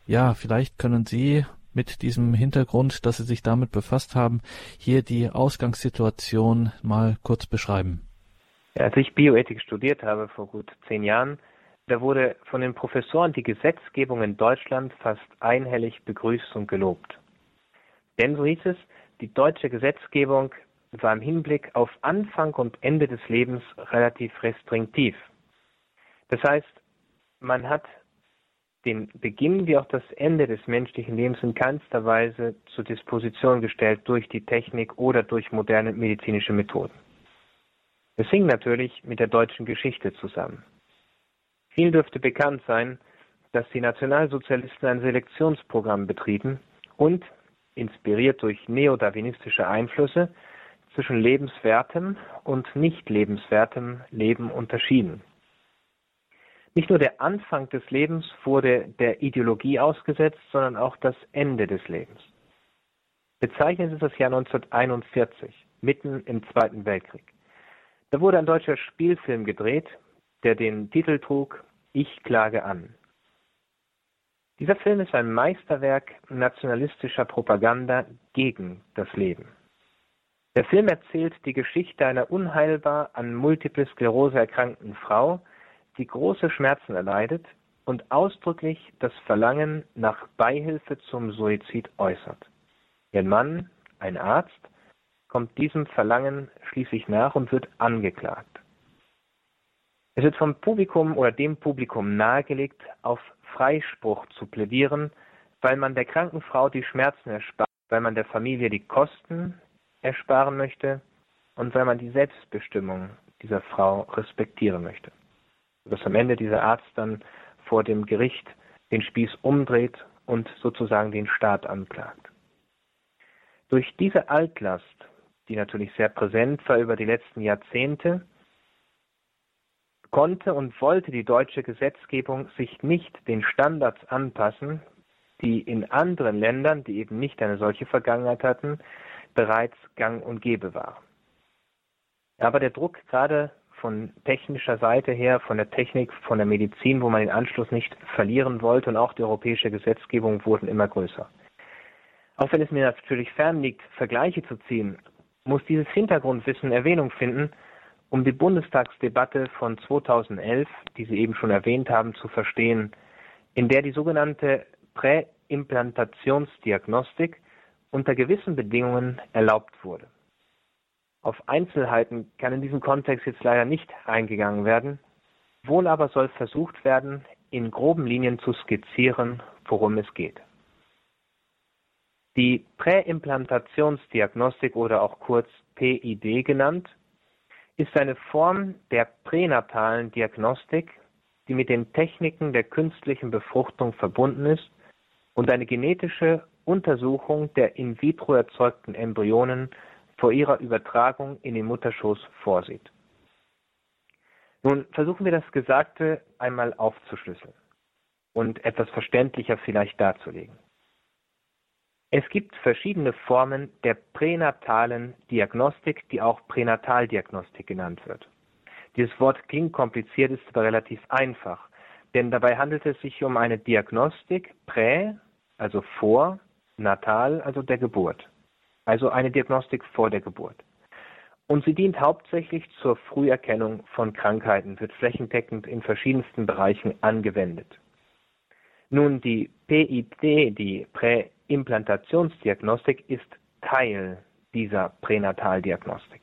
Ja, vielleicht können Sie mit diesem Hintergrund, dass Sie sich damit befasst haben, hier die Ausgangssituation mal kurz beschreiben? Als ich Bioethik studiert habe vor gut zehn Jahren, da wurde von den Professoren die Gesetzgebung in Deutschland fast einhellig begrüßt und gelobt. Denn so hieß es, die deutsche Gesetzgebung war im Hinblick auf Anfang und Ende des Lebens relativ restriktiv. Das heißt, man hat den Beginn wie auch das Ende des menschlichen Lebens in keinster Weise zur Disposition gestellt durch die Technik oder durch moderne medizinische Methoden. Es hing natürlich mit der deutschen Geschichte zusammen. Viel dürfte bekannt sein, dass die Nationalsozialisten ein Selektionsprogramm betrieben und, inspiriert durch neodarwinistische Einflüsse, zwischen lebenswertem und nicht lebenswertem Leben unterschieden. Nicht nur der Anfang des Lebens wurde der Ideologie ausgesetzt, sondern auch das Ende des Lebens. Bezeichnet ist das Jahr 1941, mitten im Zweiten Weltkrieg. Da wurde ein deutscher Spielfilm gedreht, der den Titel trug Ich klage an. Dieser Film ist ein Meisterwerk nationalistischer Propaganda gegen das Leben. Der Film erzählt die Geschichte einer unheilbar an Multiple Sklerose erkrankten Frau, die große Schmerzen erleidet und ausdrücklich das Verlangen nach Beihilfe zum Suizid äußert. Ihr Mann, ein Arzt, kommt diesem Verlangen schließlich nach und wird angeklagt. Es wird vom Publikum oder dem Publikum nahegelegt, auf Freispruch zu plädieren, weil man der kranken Frau die Schmerzen erspart, weil man der Familie die Kosten ersparen möchte und weil man die Selbstbestimmung dieser Frau respektieren möchte dass am Ende dieser Arzt dann vor dem Gericht den Spieß umdreht und sozusagen den Staat anklagt. Durch diese Altlast, die natürlich sehr präsent war über die letzten Jahrzehnte, konnte und wollte die deutsche Gesetzgebung sich nicht den Standards anpassen, die in anderen Ländern, die eben nicht eine solche Vergangenheit hatten, bereits gang und gäbe waren. Aber der Druck gerade von technischer Seite her, von der Technik, von der Medizin, wo man den Anschluss nicht verlieren wollte und auch die europäische Gesetzgebung wurden immer größer. Auch wenn es mir natürlich fern liegt, Vergleiche zu ziehen, muss dieses Hintergrundwissen Erwähnung finden, um die Bundestagsdebatte von 2011, die Sie eben schon erwähnt haben, zu verstehen, in der die sogenannte Präimplantationsdiagnostik unter gewissen Bedingungen erlaubt wurde. Auf Einzelheiten kann in diesem Kontext jetzt leider nicht eingegangen werden. Wohl aber soll versucht werden, in groben Linien zu skizzieren, worum es geht. Die Präimplantationsdiagnostik oder auch kurz PID genannt, ist eine Form der pränatalen Diagnostik, die mit den Techniken der künstlichen Befruchtung verbunden ist und eine genetische Untersuchung der in vitro erzeugten Embryonen vor ihrer Übertragung in den Mutterschoß vorsieht. Nun versuchen wir das Gesagte einmal aufzuschlüsseln und etwas verständlicher vielleicht darzulegen. Es gibt verschiedene Formen der pränatalen Diagnostik, die auch Pränataldiagnostik genannt wird. Dieses Wort klingt kompliziert, ist aber relativ einfach, denn dabei handelt es sich um eine Diagnostik prä, also vor, natal, also der Geburt, also eine Diagnostik vor der Geburt. Und sie dient hauptsächlich zur Früherkennung von Krankheiten, wird flächendeckend in verschiedensten Bereichen angewendet. Nun, die PID, die Prä Implantationsdiagnostik ist Teil dieser Pränataldiagnostik.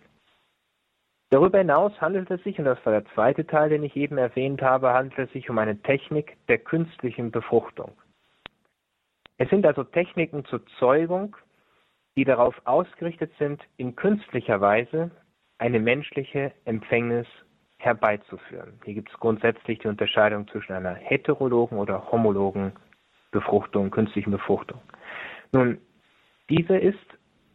Darüber hinaus handelt es sich, und das war der zweite Teil, den ich eben erwähnt habe, handelt es sich um eine Technik der künstlichen Befruchtung. Es sind also Techniken zur Zeugung, die darauf ausgerichtet sind, in künstlicher Weise eine menschliche Empfängnis herbeizuführen. Hier gibt es grundsätzlich die Unterscheidung zwischen einer heterologen oder homologen Befruchtung, künstlichen Befruchtung. Nun, diese ist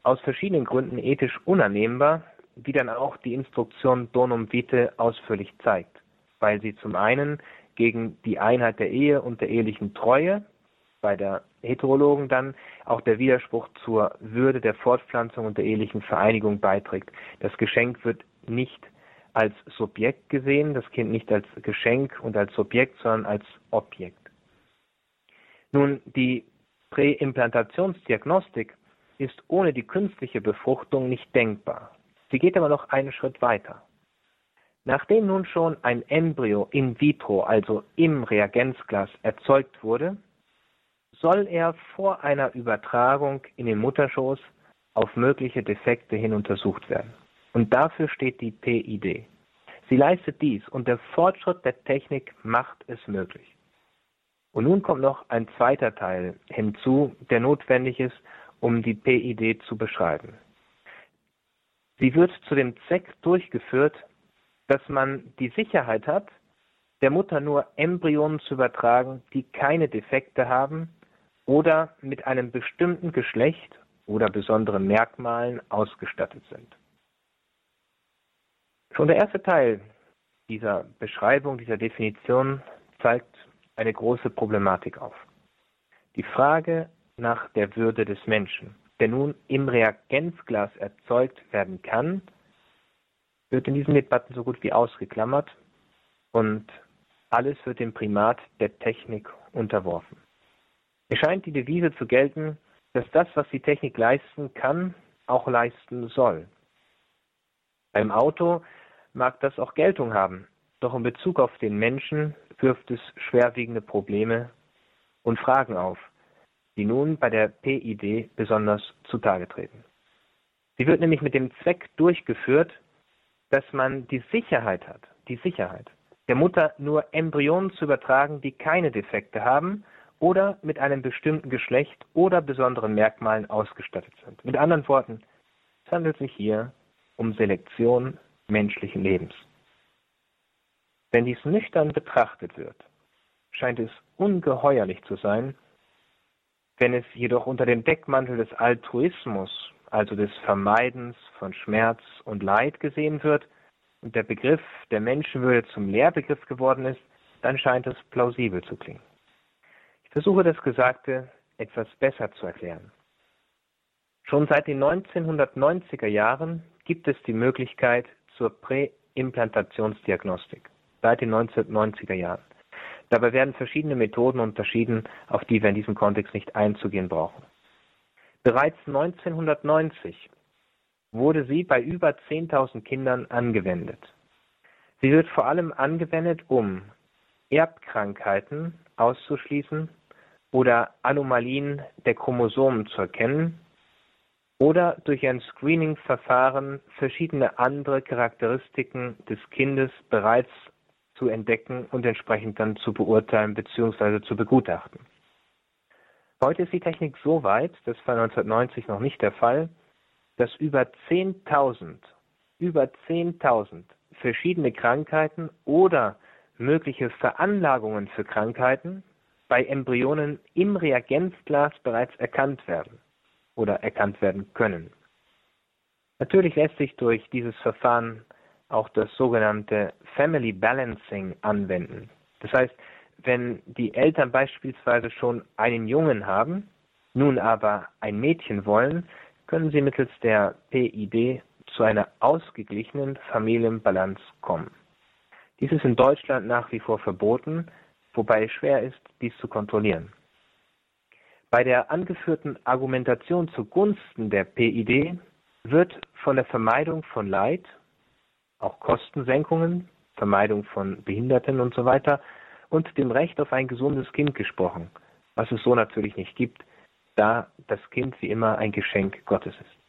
aus verschiedenen Gründen ethisch unannehmbar, wie dann auch die Instruktion Donum Vitae ausführlich zeigt, weil sie zum einen gegen die Einheit der Ehe und der ehelichen Treue, bei der Heterologen dann auch der Widerspruch zur Würde der Fortpflanzung und der ehelichen Vereinigung beiträgt. Das Geschenk wird nicht als Subjekt gesehen, das Kind nicht als Geschenk und als Subjekt, sondern als Objekt. Nun, die Präimplantationsdiagnostik ist ohne die künstliche Befruchtung nicht denkbar. Sie geht aber noch einen Schritt weiter. Nachdem nun schon ein Embryo in vitro, also im Reagenzglas, erzeugt wurde, soll er vor einer Übertragung in den Mutterschoß auf mögliche Defekte hin untersucht werden. Und dafür steht die PID. Sie leistet dies und der Fortschritt der Technik macht es möglich. Und nun kommt noch ein zweiter Teil hinzu, der notwendig ist, um die PID zu beschreiben. Sie wird zu dem Zweck durchgeführt, dass man die Sicherheit hat, der Mutter nur Embryonen zu übertragen, die keine Defekte haben oder mit einem bestimmten Geschlecht oder besonderen Merkmalen ausgestattet sind. Schon der erste Teil dieser Beschreibung, dieser Definition zeigt eine große Problematik auf. Die Frage nach der Würde des Menschen, der nun im Reagenzglas erzeugt werden kann, wird in diesen Debatten so gut wie ausgeklammert und alles wird dem Primat der Technik unterworfen. Es scheint die Devise zu gelten, dass das, was die Technik leisten kann, auch leisten soll. Beim Auto mag das auch Geltung haben, doch in Bezug auf den Menschen wirft es schwerwiegende Probleme und Fragen auf, die nun bei der PID besonders zutage treten. Sie wird nämlich mit dem Zweck durchgeführt, dass man die Sicherheit hat, die Sicherheit, der Mutter nur Embryonen zu übertragen, die keine Defekte haben oder mit einem bestimmten Geschlecht oder besonderen Merkmalen ausgestattet sind. Mit anderen Worten, es handelt sich hier um Selektion menschlichen Lebens. Wenn dies nüchtern betrachtet wird, scheint es ungeheuerlich zu sein, wenn es jedoch unter dem Deckmantel des Altruismus, also des Vermeidens von Schmerz und Leid gesehen wird und der Begriff der Menschenwürde zum Lehrbegriff geworden ist, dann scheint es plausibel zu klingen. Versuche das Gesagte etwas besser zu erklären. Schon seit den 1990er Jahren gibt es die Möglichkeit zur Präimplantationsdiagnostik seit den 1990er Jahren. Dabei werden verschiedene Methoden unterschieden, auf die wir in diesem Kontext nicht einzugehen brauchen. Bereits 1990 wurde sie bei über 10.000 Kindern angewendet. Sie wird vor allem angewendet, um Erbkrankheiten auszuschließen oder Anomalien der Chromosomen zu erkennen oder durch ein Screening-Verfahren verschiedene andere Charakteristiken des Kindes bereits zu entdecken und entsprechend dann zu beurteilen bzw. zu begutachten. Heute ist die Technik so weit, das war 1990 noch nicht der Fall, dass über 10.000, über 10.000 verschiedene Krankheiten oder mögliche Veranlagungen für Krankheiten bei Embryonen im Reagenzglas bereits erkannt werden oder erkannt werden können. Natürlich lässt sich durch dieses Verfahren auch das sogenannte Family Balancing anwenden. Das heißt, wenn die Eltern beispielsweise schon einen Jungen haben, nun aber ein Mädchen wollen, können sie mittels der PID zu einer ausgeglichenen Familienbalance kommen. Dies ist in Deutschland nach wie vor verboten, wobei es schwer ist, dies zu kontrollieren. Bei der angeführten Argumentation zugunsten der PID wird von der Vermeidung von Leid, auch Kostensenkungen, Vermeidung von Behinderten und so weiter und dem Recht auf ein gesundes Kind gesprochen, was es so natürlich nicht gibt, da das Kind wie immer ein Geschenk Gottes ist.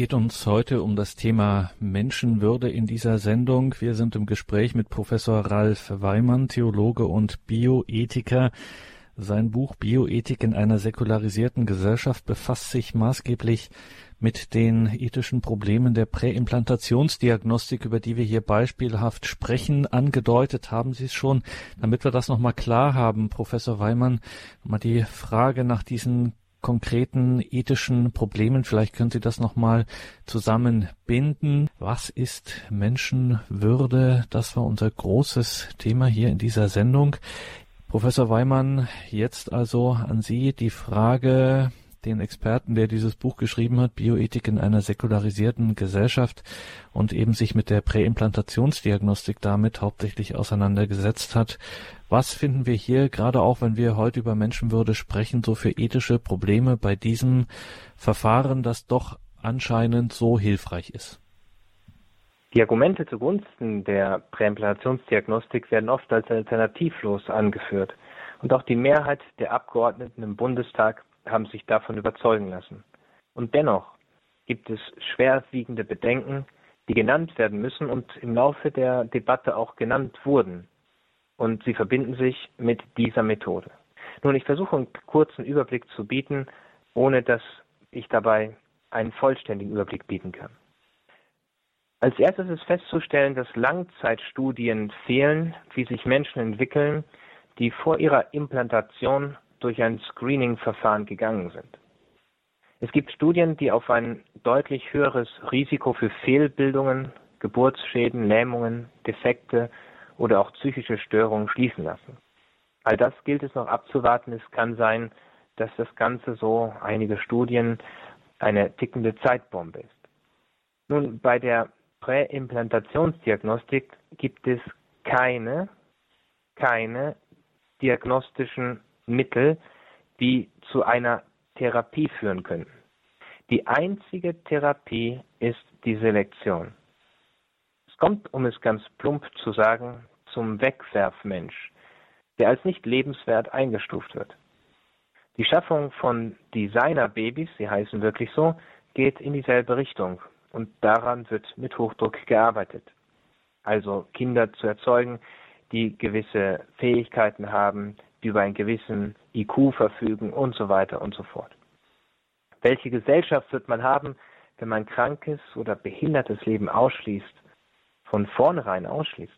Geht uns heute um das Thema Menschenwürde in dieser Sendung. Wir sind im Gespräch mit Professor Ralf Weimann, Theologe und Bioethiker. Sein Buch Bioethik in einer säkularisierten Gesellschaft befasst sich maßgeblich mit den ethischen Problemen der Präimplantationsdiagnostik, über die wir hier beispielhaft sprechen. Angedeutet haben Sie es schon. Damit wir das nochmal klar haben, Professor Weimann, mal die Frage nach diesen konkreten ethischen Problemen. Vielleicht können Sie das nochmal zusammenbinden. Was ist Menschenwürde? Das war unser großes Thema hier in dieser Sendung. Professor Weimann, jetzt also an Sie die Frage, den Experten, der dieses Buch geschrieben hat, Bioethik in einer säkularisierten Gesellschaft und eben sich mit der Präimplantationsdiagnostik damit hauptsächlich auseinandergesetzt hat. Was finden wir hier, gerade auch wenn wir heute über Menschenwürde sprechen, so für ethische Probleme bei diesem Verfahren, das doch anscheinend so hilfreich ist? Die Argumente zugunsten der Präimplantationsdiagnostik werden oft als alternativlos angeführt. Und auch die Mehrheit der Abgeordneten im Bundestag haben sich davon überzeugen lassen. Und dennoch gibt es schwerwiegende Bedenken, die genannt werden müssen und im Laufe der Debatte auch genannt wurden und sie verbinden sich mit dieser Methode. Nun, ich versuche einen kurzen Überblick zu bieten, ohne dass ich dabei einen vollständigen Überblick bieten kann. Als erstes ist festzustellen, dass Langzeitstudien fehlen, wie sich Menschen entwickeln, die vor ihrer Implantation durch ein Screening-Verfahren gegangen sind. Es gibt Studien, die auf ein deutlich höheres Risiko für Fehlbildungen, Geburtsschäden, Lähmungen, Defekte oder auch psychische Störungen schließen lassen. All das gilt es noch abzuwarten. Es kann sein, dass das Ganze so einige Studien eine tickende Zeitbombe ist. Nun, bei der Präimplantationsdiagnostik gibt es keine, keine diagnostischen Mittel, die zu einer Therapie führen können. Die einzige Therapie ist die Selektion. Es kommt, um es ganz plump zu sagen, zum Wegwerfmensch, der als nicht lebenswert eingestuft wird. Die Schaffung von Designerbabys, sie heißen wirklich so, geht in dieselbe Richtung und daran wird mit Hochdruck gearbeitet. Also Kinder zu erzeugen, die gewisse Fähigkeiten haben, über einen gewissen IQ verfügen und so weiter und so fort. Welche Gesellschaft wird man haben, wenn man krankes oder behindertes Leben ausschließt, von vornherein ausschließt?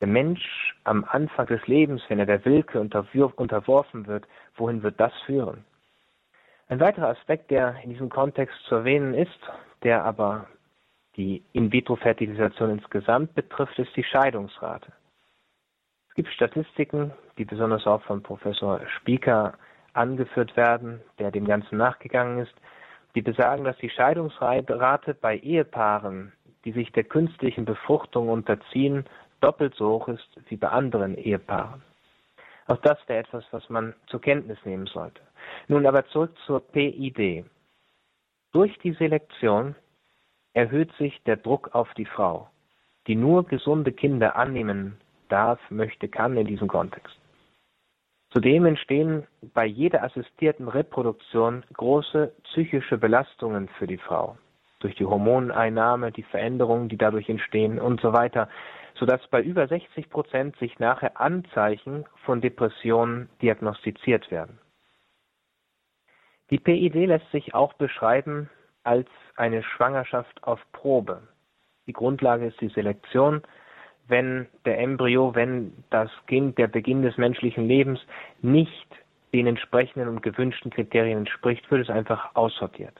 Der Mensch am Anfang des Lebens, wenn er der Willkür unterworfen wird, wohin wird das führen? Ein weiterer Aspekt, der in diesem Kontext zu erwähnen ist, der aber die In-vitro-Fertilisation insgesamt betrifft, ist die Scheidungsrate. Es gibt Statistiken, die besonders auch von Professor Spieker angeführt werden, der dem Ganzen nachgegangen ist, die besagen, dass die Scheidungsrate bei Ehepaaren, die sich der künstlichen Befruchtung unterziehen, doppelt so hoch ist wie bei anderen Ehepaaren. Auch das wäre etwas, was man zur Kenntnis nehmen sollte. Nun aber zurück zur PID. Durch die Selektion erhöht sich der Druck auf die Frau, die nur gesunde Kinder annehmen darf, möchte, kann in diesem Kontext. Zudem entstehen bei jeder assistierten Reproduktion große psychische Belastungen für die Frau durch die Hormoneinnahme, die Veränderungen, die dadurch entstehen und so weiter, sodass bei über 60 Prozent sich nachher Anzeichen von Depressionen diagnostiziert werden. Die PID lässt sich auch beschreiben als eine Schwangerschaft auf Probe. Die Grundlage ist die Selektion. Wenn der Embryo, wenn das Kind, der Beginn des menschlichen Lebens nicht den entsprechenden und gewünschten Kriterien entspricht, wird es einfach aussortiert.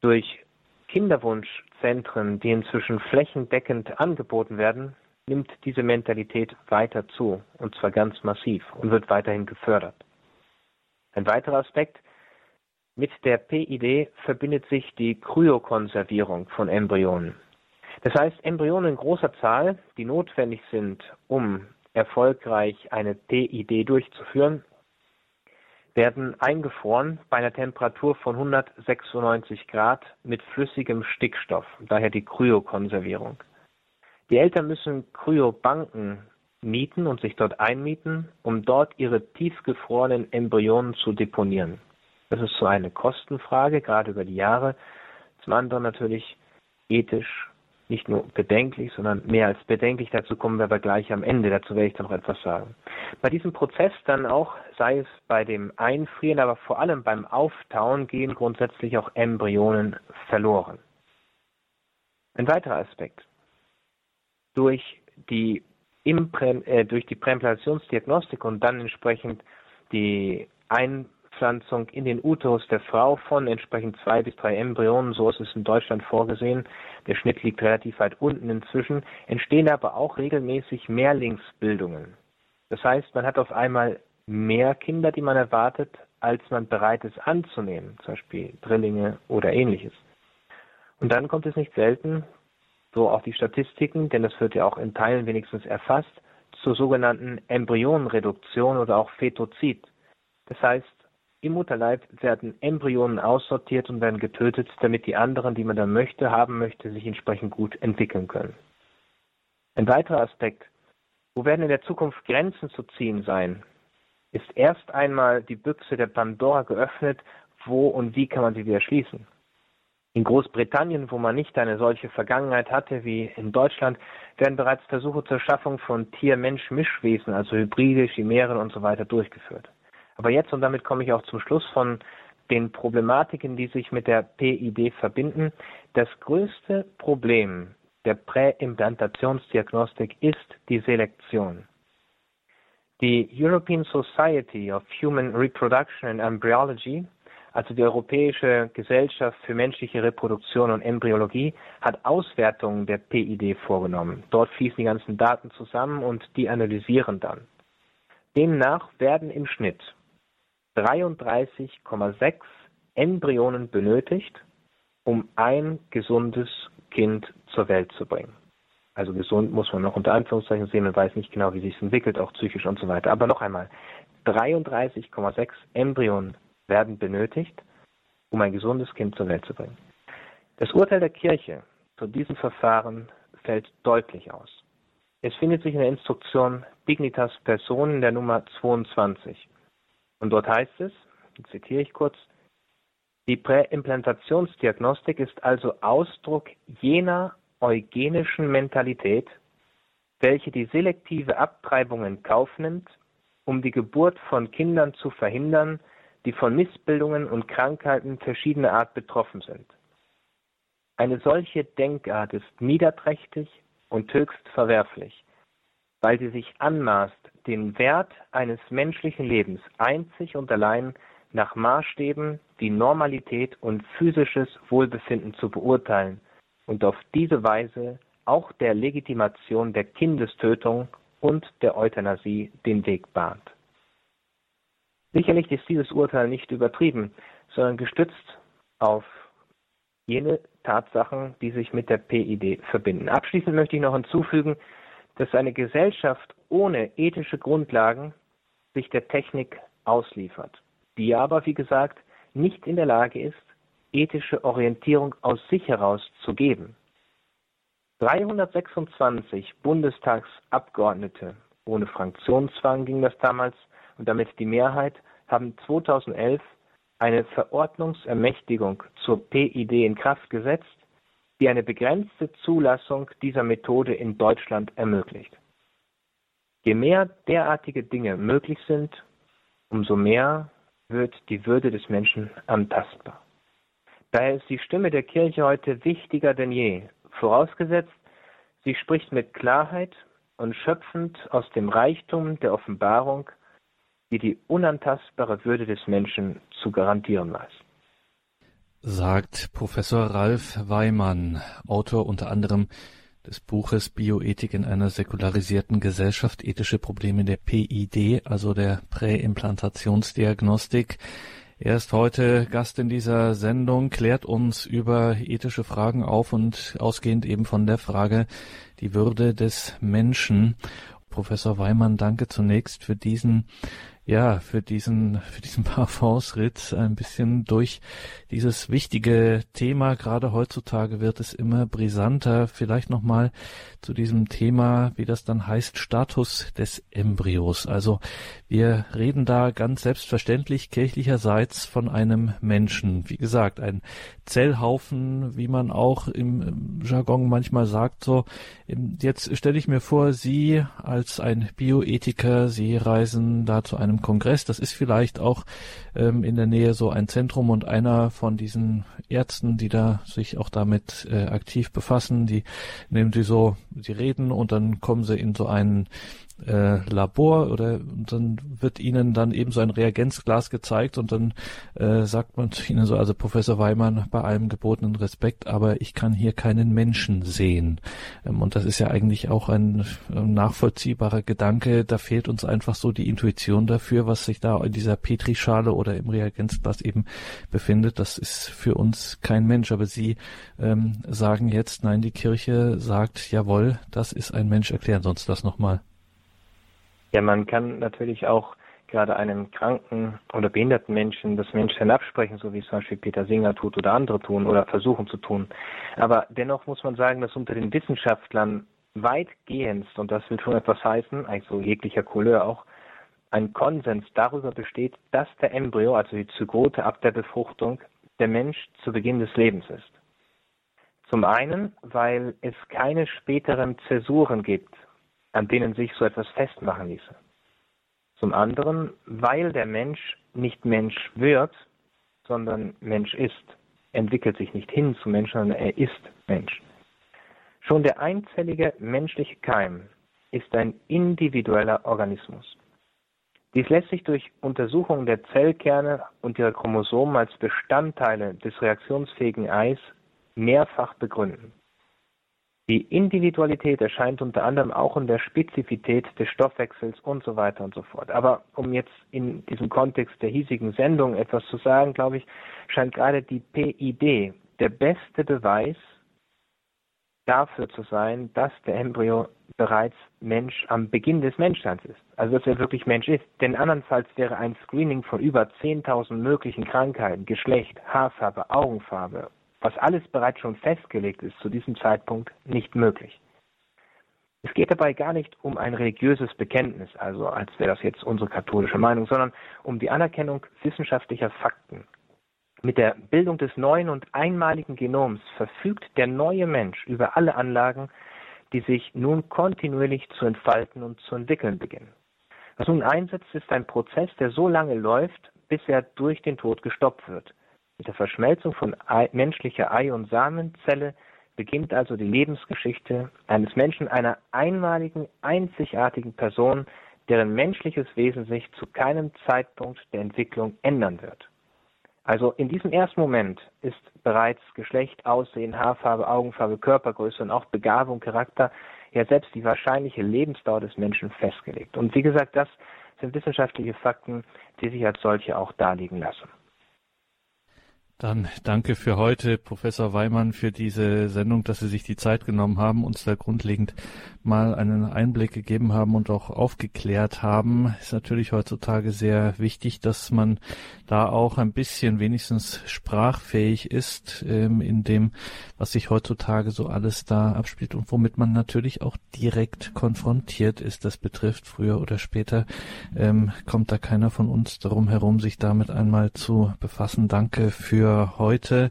Durch Kinderwunschzentren, die inzwischen flächendeckend angeboten werden, nimmt diese Mentalität weiter zu, und zwar ganz massiv und wird weiterhin gefördert. Ein weiterer Aspekt, mit der PID verbindet sich die Kryokonservierung von Embryonen. Das heißt, Embryonen in großer Zahl, die notwendig sind, um erfolgreich eine PID durchzuführen, werden eingefroren bei einer Temperatur von 196 Grad mit flüssigem Stickstoff, daher die Kryokonservierung. Die Eltern müssen Kryobanken mieten und sich dort einmieten, um dort ihre tiefgefrorenen Embryonen zu deponieren. Das ist so eine Kostenfrage, gerade über die Jahre. Zum anderen natürlich ethisch nicht nur bedenklich, sondern mehr als bedenklich. Dazu kommen wir aber gleich am Ende. Dazu werde ich dann noch etwas sagen. Bei diesem Prozess dann auch, sei es bei dem Einfrieren, aber vor allem beim Auftauen, gehen grundsätzlich auch Embryonen verloren. Ein weiterer Aspekt. Durch die, Imprä äh, durch die Präimplantationsdiagnostik und dann entsprechend die Ein Fortpflanzung in den Uterus der Frau von entsprechend zwei bis drei Embryonen, so ist es in Deutschland vorgesehen. Der Schnitt liegt relativ weit unten inzwischen, entstehen aber auch regelmäßig Mehrlingsbildungen. Das heißt, man hat auf einmal mehr Kinder, die man erwartet, als man bereit ist anzunehmen, zum Beispiel Drillinge oder ähnliches. Und dann kommt es nicht selten, so auch die Statistiken, denn das wird ja auch in Teilen wenigstens erfasst, zur sogenannten Embryonenreduktion oder auch Fetozid. Das heißt, im Mutterleib werden Embryonen aussortiert und werden getötet, damit die anderen, die man dann möchte, haben möchte, sich entsprechend gut entwickeln können. Ein weiterer Aspekt, wo werden in der Zukunft Grenzen zu ziehen sein, ist erst einmal die Büchse der Pandora geöffnet, wo und wie kann man sie wieder schließen. In Großbritannien, wo man nicht eine solche Vergangenheit hatte wie in Deutschland, werden bereits Versuche zur Schaffung von Tier-Mensch-Mischwesen, also Hybride, Chimären und so weiter durchgeführt. Aber jetzt, und damit komme ich auch zum Schluss von den Problematiken, die sich mit der PID verbinden, das größte Problem der Präimplantationsdiagnostik ist die Selektion. Die European Society of Human Reproduction and Embryology, also die Europäische Gesellschaft für menschliche Reproduktion und Embryologie, hat Auswertungen der PID vorgenommen. Dort fließen die ganzen Daten zusammen und die analysieren dann. Demnach werden im Schnitt 33,6 Embryonen benötigt, um ein gesundes Kind zur Welt zu bringen. Also gesund muss man noch unter Anführungszeichen sehen, man weiß nicht genau, wie sich es entwickelt, auch psychisch und so weiter. Aber noch einmal, 33,6 Embryonen werden benötigt, um ein gesundes Kind zur Welt zu bringen. Das Urteil der Kirche zu diesem Verfahren fällt deutlich aus. Es findet sich in der Instruktion Dignitas Personen der Nummer 22. Und dort heißt es, zitiere ich kurz, die Präimplantationsdiagnostik ist also Ausdruck jener eugenischen Mentalität, welche die selektive Abtreibung in Kauf nimmt, um die Geburt von Kindern zu verhindern, die von Missbildungen und Krankheiten verschiedener Art betroffen sind. Eine solche Denkart ist niederträchtig und höchst verwerflich, weil sie sich anmaßt, den Wert eines menschlichen Lebens einzig und allein nach Maßstäben wie Normalität und physisches Wohlbefinden zu beurteilen und auf diese Weise auch der Legitimation der Kindestötung und der Euthanasie den Weg bahnt. Sicherlich ist dieses Urteil nicht übertrieben, sondern gestützt auf jene Tatsachen, die sich mit der PID verbinden. Abschließend möchte ich noch hinzufügen, dass eine Gesellschaft ohne ethische Grundlagen sich der Technik ausliefert, die aber, wie gesagt, nicht in der Lage ist, ethische Orientierung aus sich heraus zu geben. 326 Bundestagsabgeordnete, ohne Fraktionszwang ging das damals, und damit die Mehrheit, haben 2011 eine Verordnungsermächtigung zur PID in Kraft gesetzt, die eine begrenzte Zulassung dieser Methode in Deutschland ermöglicht. Je mehr derartige Dinge möglich sind, umso mehr wird die Würde des Menschen antastbar. Daher ist die Stimme der Kirche heute wichtiger denn je, vorausgesetzt, sie spricht mit Klarheit und schöpfend aus dem Reichtum der Offenbarung, die die unantastbare Würde des Menschen zu garantieren weiß. Sagt Professor Ralf Weimann, Autor unter anderem des Buches Bioethik in einer säkularisierten Gesellschaft, ethische Probleme der PID, also der Präimplantationsdiagnostik. Er ist heute Gast in dieser Sendung, klärt uns über ethische Fragen auf und ausgehend eben von der Frage die Würde des Menschen. Professor Weimann, danke zunächst für diesen ja, für diesen, für diesen Parfumsritt ein bisschen durch dieses wichtige Thema. Gerade heutzutage wird es immer brisanter. Vielleicht nochmal zu diesem Thema, wie das dann heißt, Status des Embryos. Also wir reden da ganz selbstverständlich kirchlicherseits von einem Menschen. Wie gesagt, ein Zellhaufen, wie man auch im Jargon manchmal sagt, so. Jetzt stelle ich mir vor, Sie als ein Bioethiker, Sie reisen da zu einem einem Kongress. Das ist vielleicht auch ähm, in der Nähe so ein Zentrum und einer von diesen Ärzten, die da sich auch damit äh, aktiv befassen, die nehmen sie so, sie reden und dann kommen sie in so einen äh, Labor oder dann wird ihnen dann eben so ein Reagenzglas gezeigt und dann äh, sagt man zu ihnen so, also Professor Weimann, bei allem gebotenen Respekt, aber ich kann hier keinen Menschen sehen. Ähm, und das ist ja eigentlich auch ein äh, nachvollziehbarer Gedanke. Da fehlt uns einfach so die Intuition dafür, was sich da in dieser Petrischale oder im Reagenzglas eben befindet. Das ist für uns kein Mensch. Aber Sie ähm, sagen jetzt, nein, die Kirche sagt, jawohl, das ist ein Mensch. Erklären Sie uns das nochmal. Ja, man kann natürlich auch gerade einem kranken oder behinderten Menschen das Menschsein absprechen, so wie es zum Beispiel Peter Singer tut oder andere tun oder versuchen zu tun. Aber dennoch muss man sagen, dass unter den Wissenschaftlern weitgehend, und das will schon etwas heißen, eigentlich so jeglicher Couleur auch, ein Konsens darüber besteht, dass der Embryo, also die Zygote ab der Befruchtung, der Mensch zu Beginn des Lebens ist. Zum einen, weil es keine späteren Zäsuren gibt, an denen sich so etwas festmachen ließe. Zum anderen, weil der Mensch nicht Mensch wird, sondern Mensch ist, entwickelt sich nicht hin zum Menschen, sondern er ist Mensch. Schon der einzellige menschliche Keim ist ein individueller Organismus. Dies lässt sich durch Untersuchung der Zellkerne und ihrer Chromosomen als Bestandteile des reaktionsfähigen Eis mehrfach begründen. Die Individualität erscheint unter anderem auch in der Spezifität des Stoffwechsels und so weiter und so fort. Aber um jetzt in diesem Kontext der hiesigen Sendung etwas zu sagen, glaube ich, scheint gerade die PID der beste Beweis dafür zu sein, dass der Embryo bereits Mensch am Beginn des Menschseins ist. Also dass er wirklich Mensch ist. Denn andernfalls wäre ein Screening von über 10.000 möglichen Krankheiten, Geschlecht, Haarfarbe, Augenfarbe was alles bereits schon festgelegt ist, zu diesem Zeitpunkt nicht möglich. Es geht dabei gar nicht um ein religiöses Bekenntnis, also als wäre das jetzt unsere katholische Meinung, sondern um die Anerkennung wissenschaftlicher Fakten. Mit der Bildung des neuen und einmaligen Genoms verfügt der neue Mensch über alle Anlagen, die sich nun kontinuierlich zu entfalten und zu entwickeln beginnen. Was nun einsetzt, ist ein Prozess, der so lange läuft, bis er durch den Tod gestoppt wird. Mit der Verschmelzung von Ei, menschlicher Ei- und Samenzelle beginnt also die Lebensgeschichte eines Menschen, einer einmaligen, einzigartigen Person, deren menschliches Wesen sich zu keinem Zeitpunkt der Entwicklung ändern wird. Also in diesem ersten Moment ist bereits Geschlecht, Aussehen, Haarfarbe, Augenfarbe, Körpergröße und auch Begabung, Charakter, ja selbst die wahrscheinliche Lebensdauer des Menschen festgelegt. Und wie gesagt, das sind wissenschaftliche Fakten, die sich als solche auch darlegen lassen. Dann danke für heute, Professor Weimann, für diese Sendung, dass Sie sich die Zeit genommen haben, uns da grundlegend mal einen Einblick gegeben haben und auch aufgeklärt haben. Ist natürlich heutzutage sehr wichtig, dass man da auch ein bisschen wenigstens sprachfähig ist ähm, in dem, was sich heutzutage so alles da abspielt und womit man natürlich auch direkt konfrontiert ist. Das betrifft früher oder später, ähm, kommt da keiner von uns darum herum, sich damit einmal zu befassen. Danke für heute.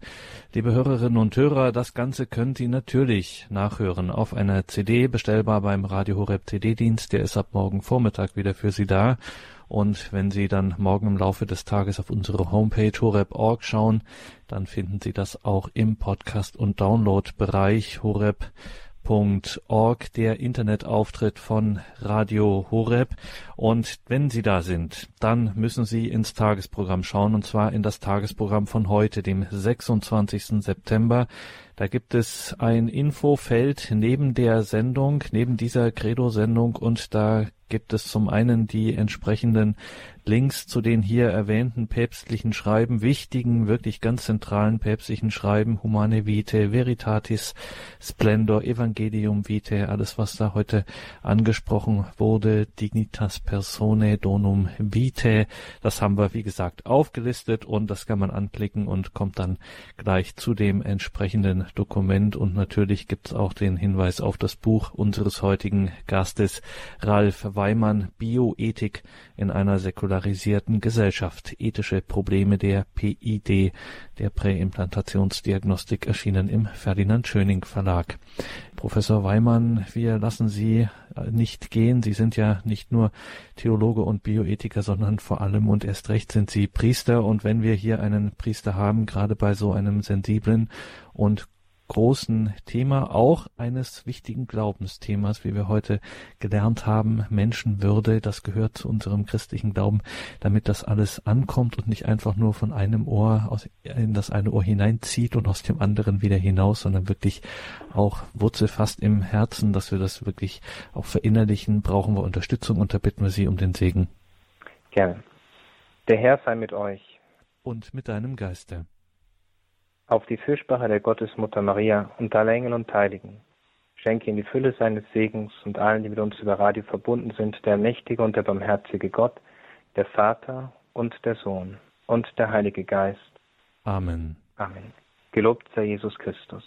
Liebe Hörerinnen und Hörer, das Ganze können Sie natürlich nachhören auf einer CD, bestellbar beim Radio Horeb CD-Dienst. Der ist ab morgen Vormittag wieder für Sie da. Und wenn Sie dann morgen im Laufe des Tages auf unsere Homepage horeb.org schauen, dann finden Sie das auch im Podcast- und Download-Bereich horeb horeb.org, der Internetauftritt von Radio Horeb. Und wenn Sie da sind, dann müssen Sie ins Tagesprogramm schauen, und zwar in das Tagesprogramm von heute, dem 26. September. Da gibt es ein Infofeld neben der Sendung, neben dieser Credo-Sendung, und da gibt es zum einen die entsprechenden Links zu den hier erwähnten päpstlichen Schreiben, wichtigen, wirklich ganz zentralen päpstlichen Schreiben, Humane Vitae, Veritatis Splendor, Evangelium Vitae, alles was da heute angesprochen wurde, Dignitas Personae Donum Vitae, das haben wir wie gesagt aufgelistet und das kann man anklicken und kommt dann gleich zu dem entsprechenden Dokument. Und natürlich gibt's auch den Hinweis auf das Buch unseres heutigen Gastes Ralf Weimann, Bioethik in einer säkularisierten Gesellschaft. Ethische Probleme der PID, der Präimplantationsdiagnostik, erschienen im Ferdinand Schöning Verlag. Professor Weimann, wir lassen Sie nicht gehen. Sie sind ja nicht nur Theologe und Bioethiker, sondern vor allem und erst recht sind Sie Priester. Und wenn wir hier einen Priester haben, gerade bei so einem sensiblen und großen Thema, auch eines wichtigen Glaubensthemas, wie wir heute gelernt haben, Menschenwürde, das gehört zu unserem christlichen Glauben, damit das alles ankommt und nicht einfach nur von einem Ohr aus, in das eine Ohr hineinzieht und aus dem anderen wieder hinaus, sondern wirklich auch wurzelfast im Herzen, dass wir das wirklich auch verinnerlichen, brauchen wir Unterstützung und da bitten wir Sie um den Segen. Gerne. Der Herr sei mit euch. Und mit deinem Geiste auf die Fürsprache der Gottesmutter Maria und aller Engel und Heiligen. Schenke in die Fülle seines Segens und allen, die mit uns über Radio verbunden sind, der mächtige und der barmherzige Gott, der Vater und der Sohn und der Heilige Geist. Amen. Amen. Gelobt sei Jesus Christus.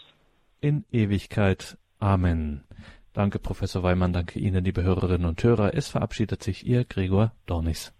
In Ewigkeit. Amen. Danke, Professor Weimann. Danke Ihnen, liebe Hörerinnen und Hörer. Es verabschiedet sich Ihr Gregor Dornis.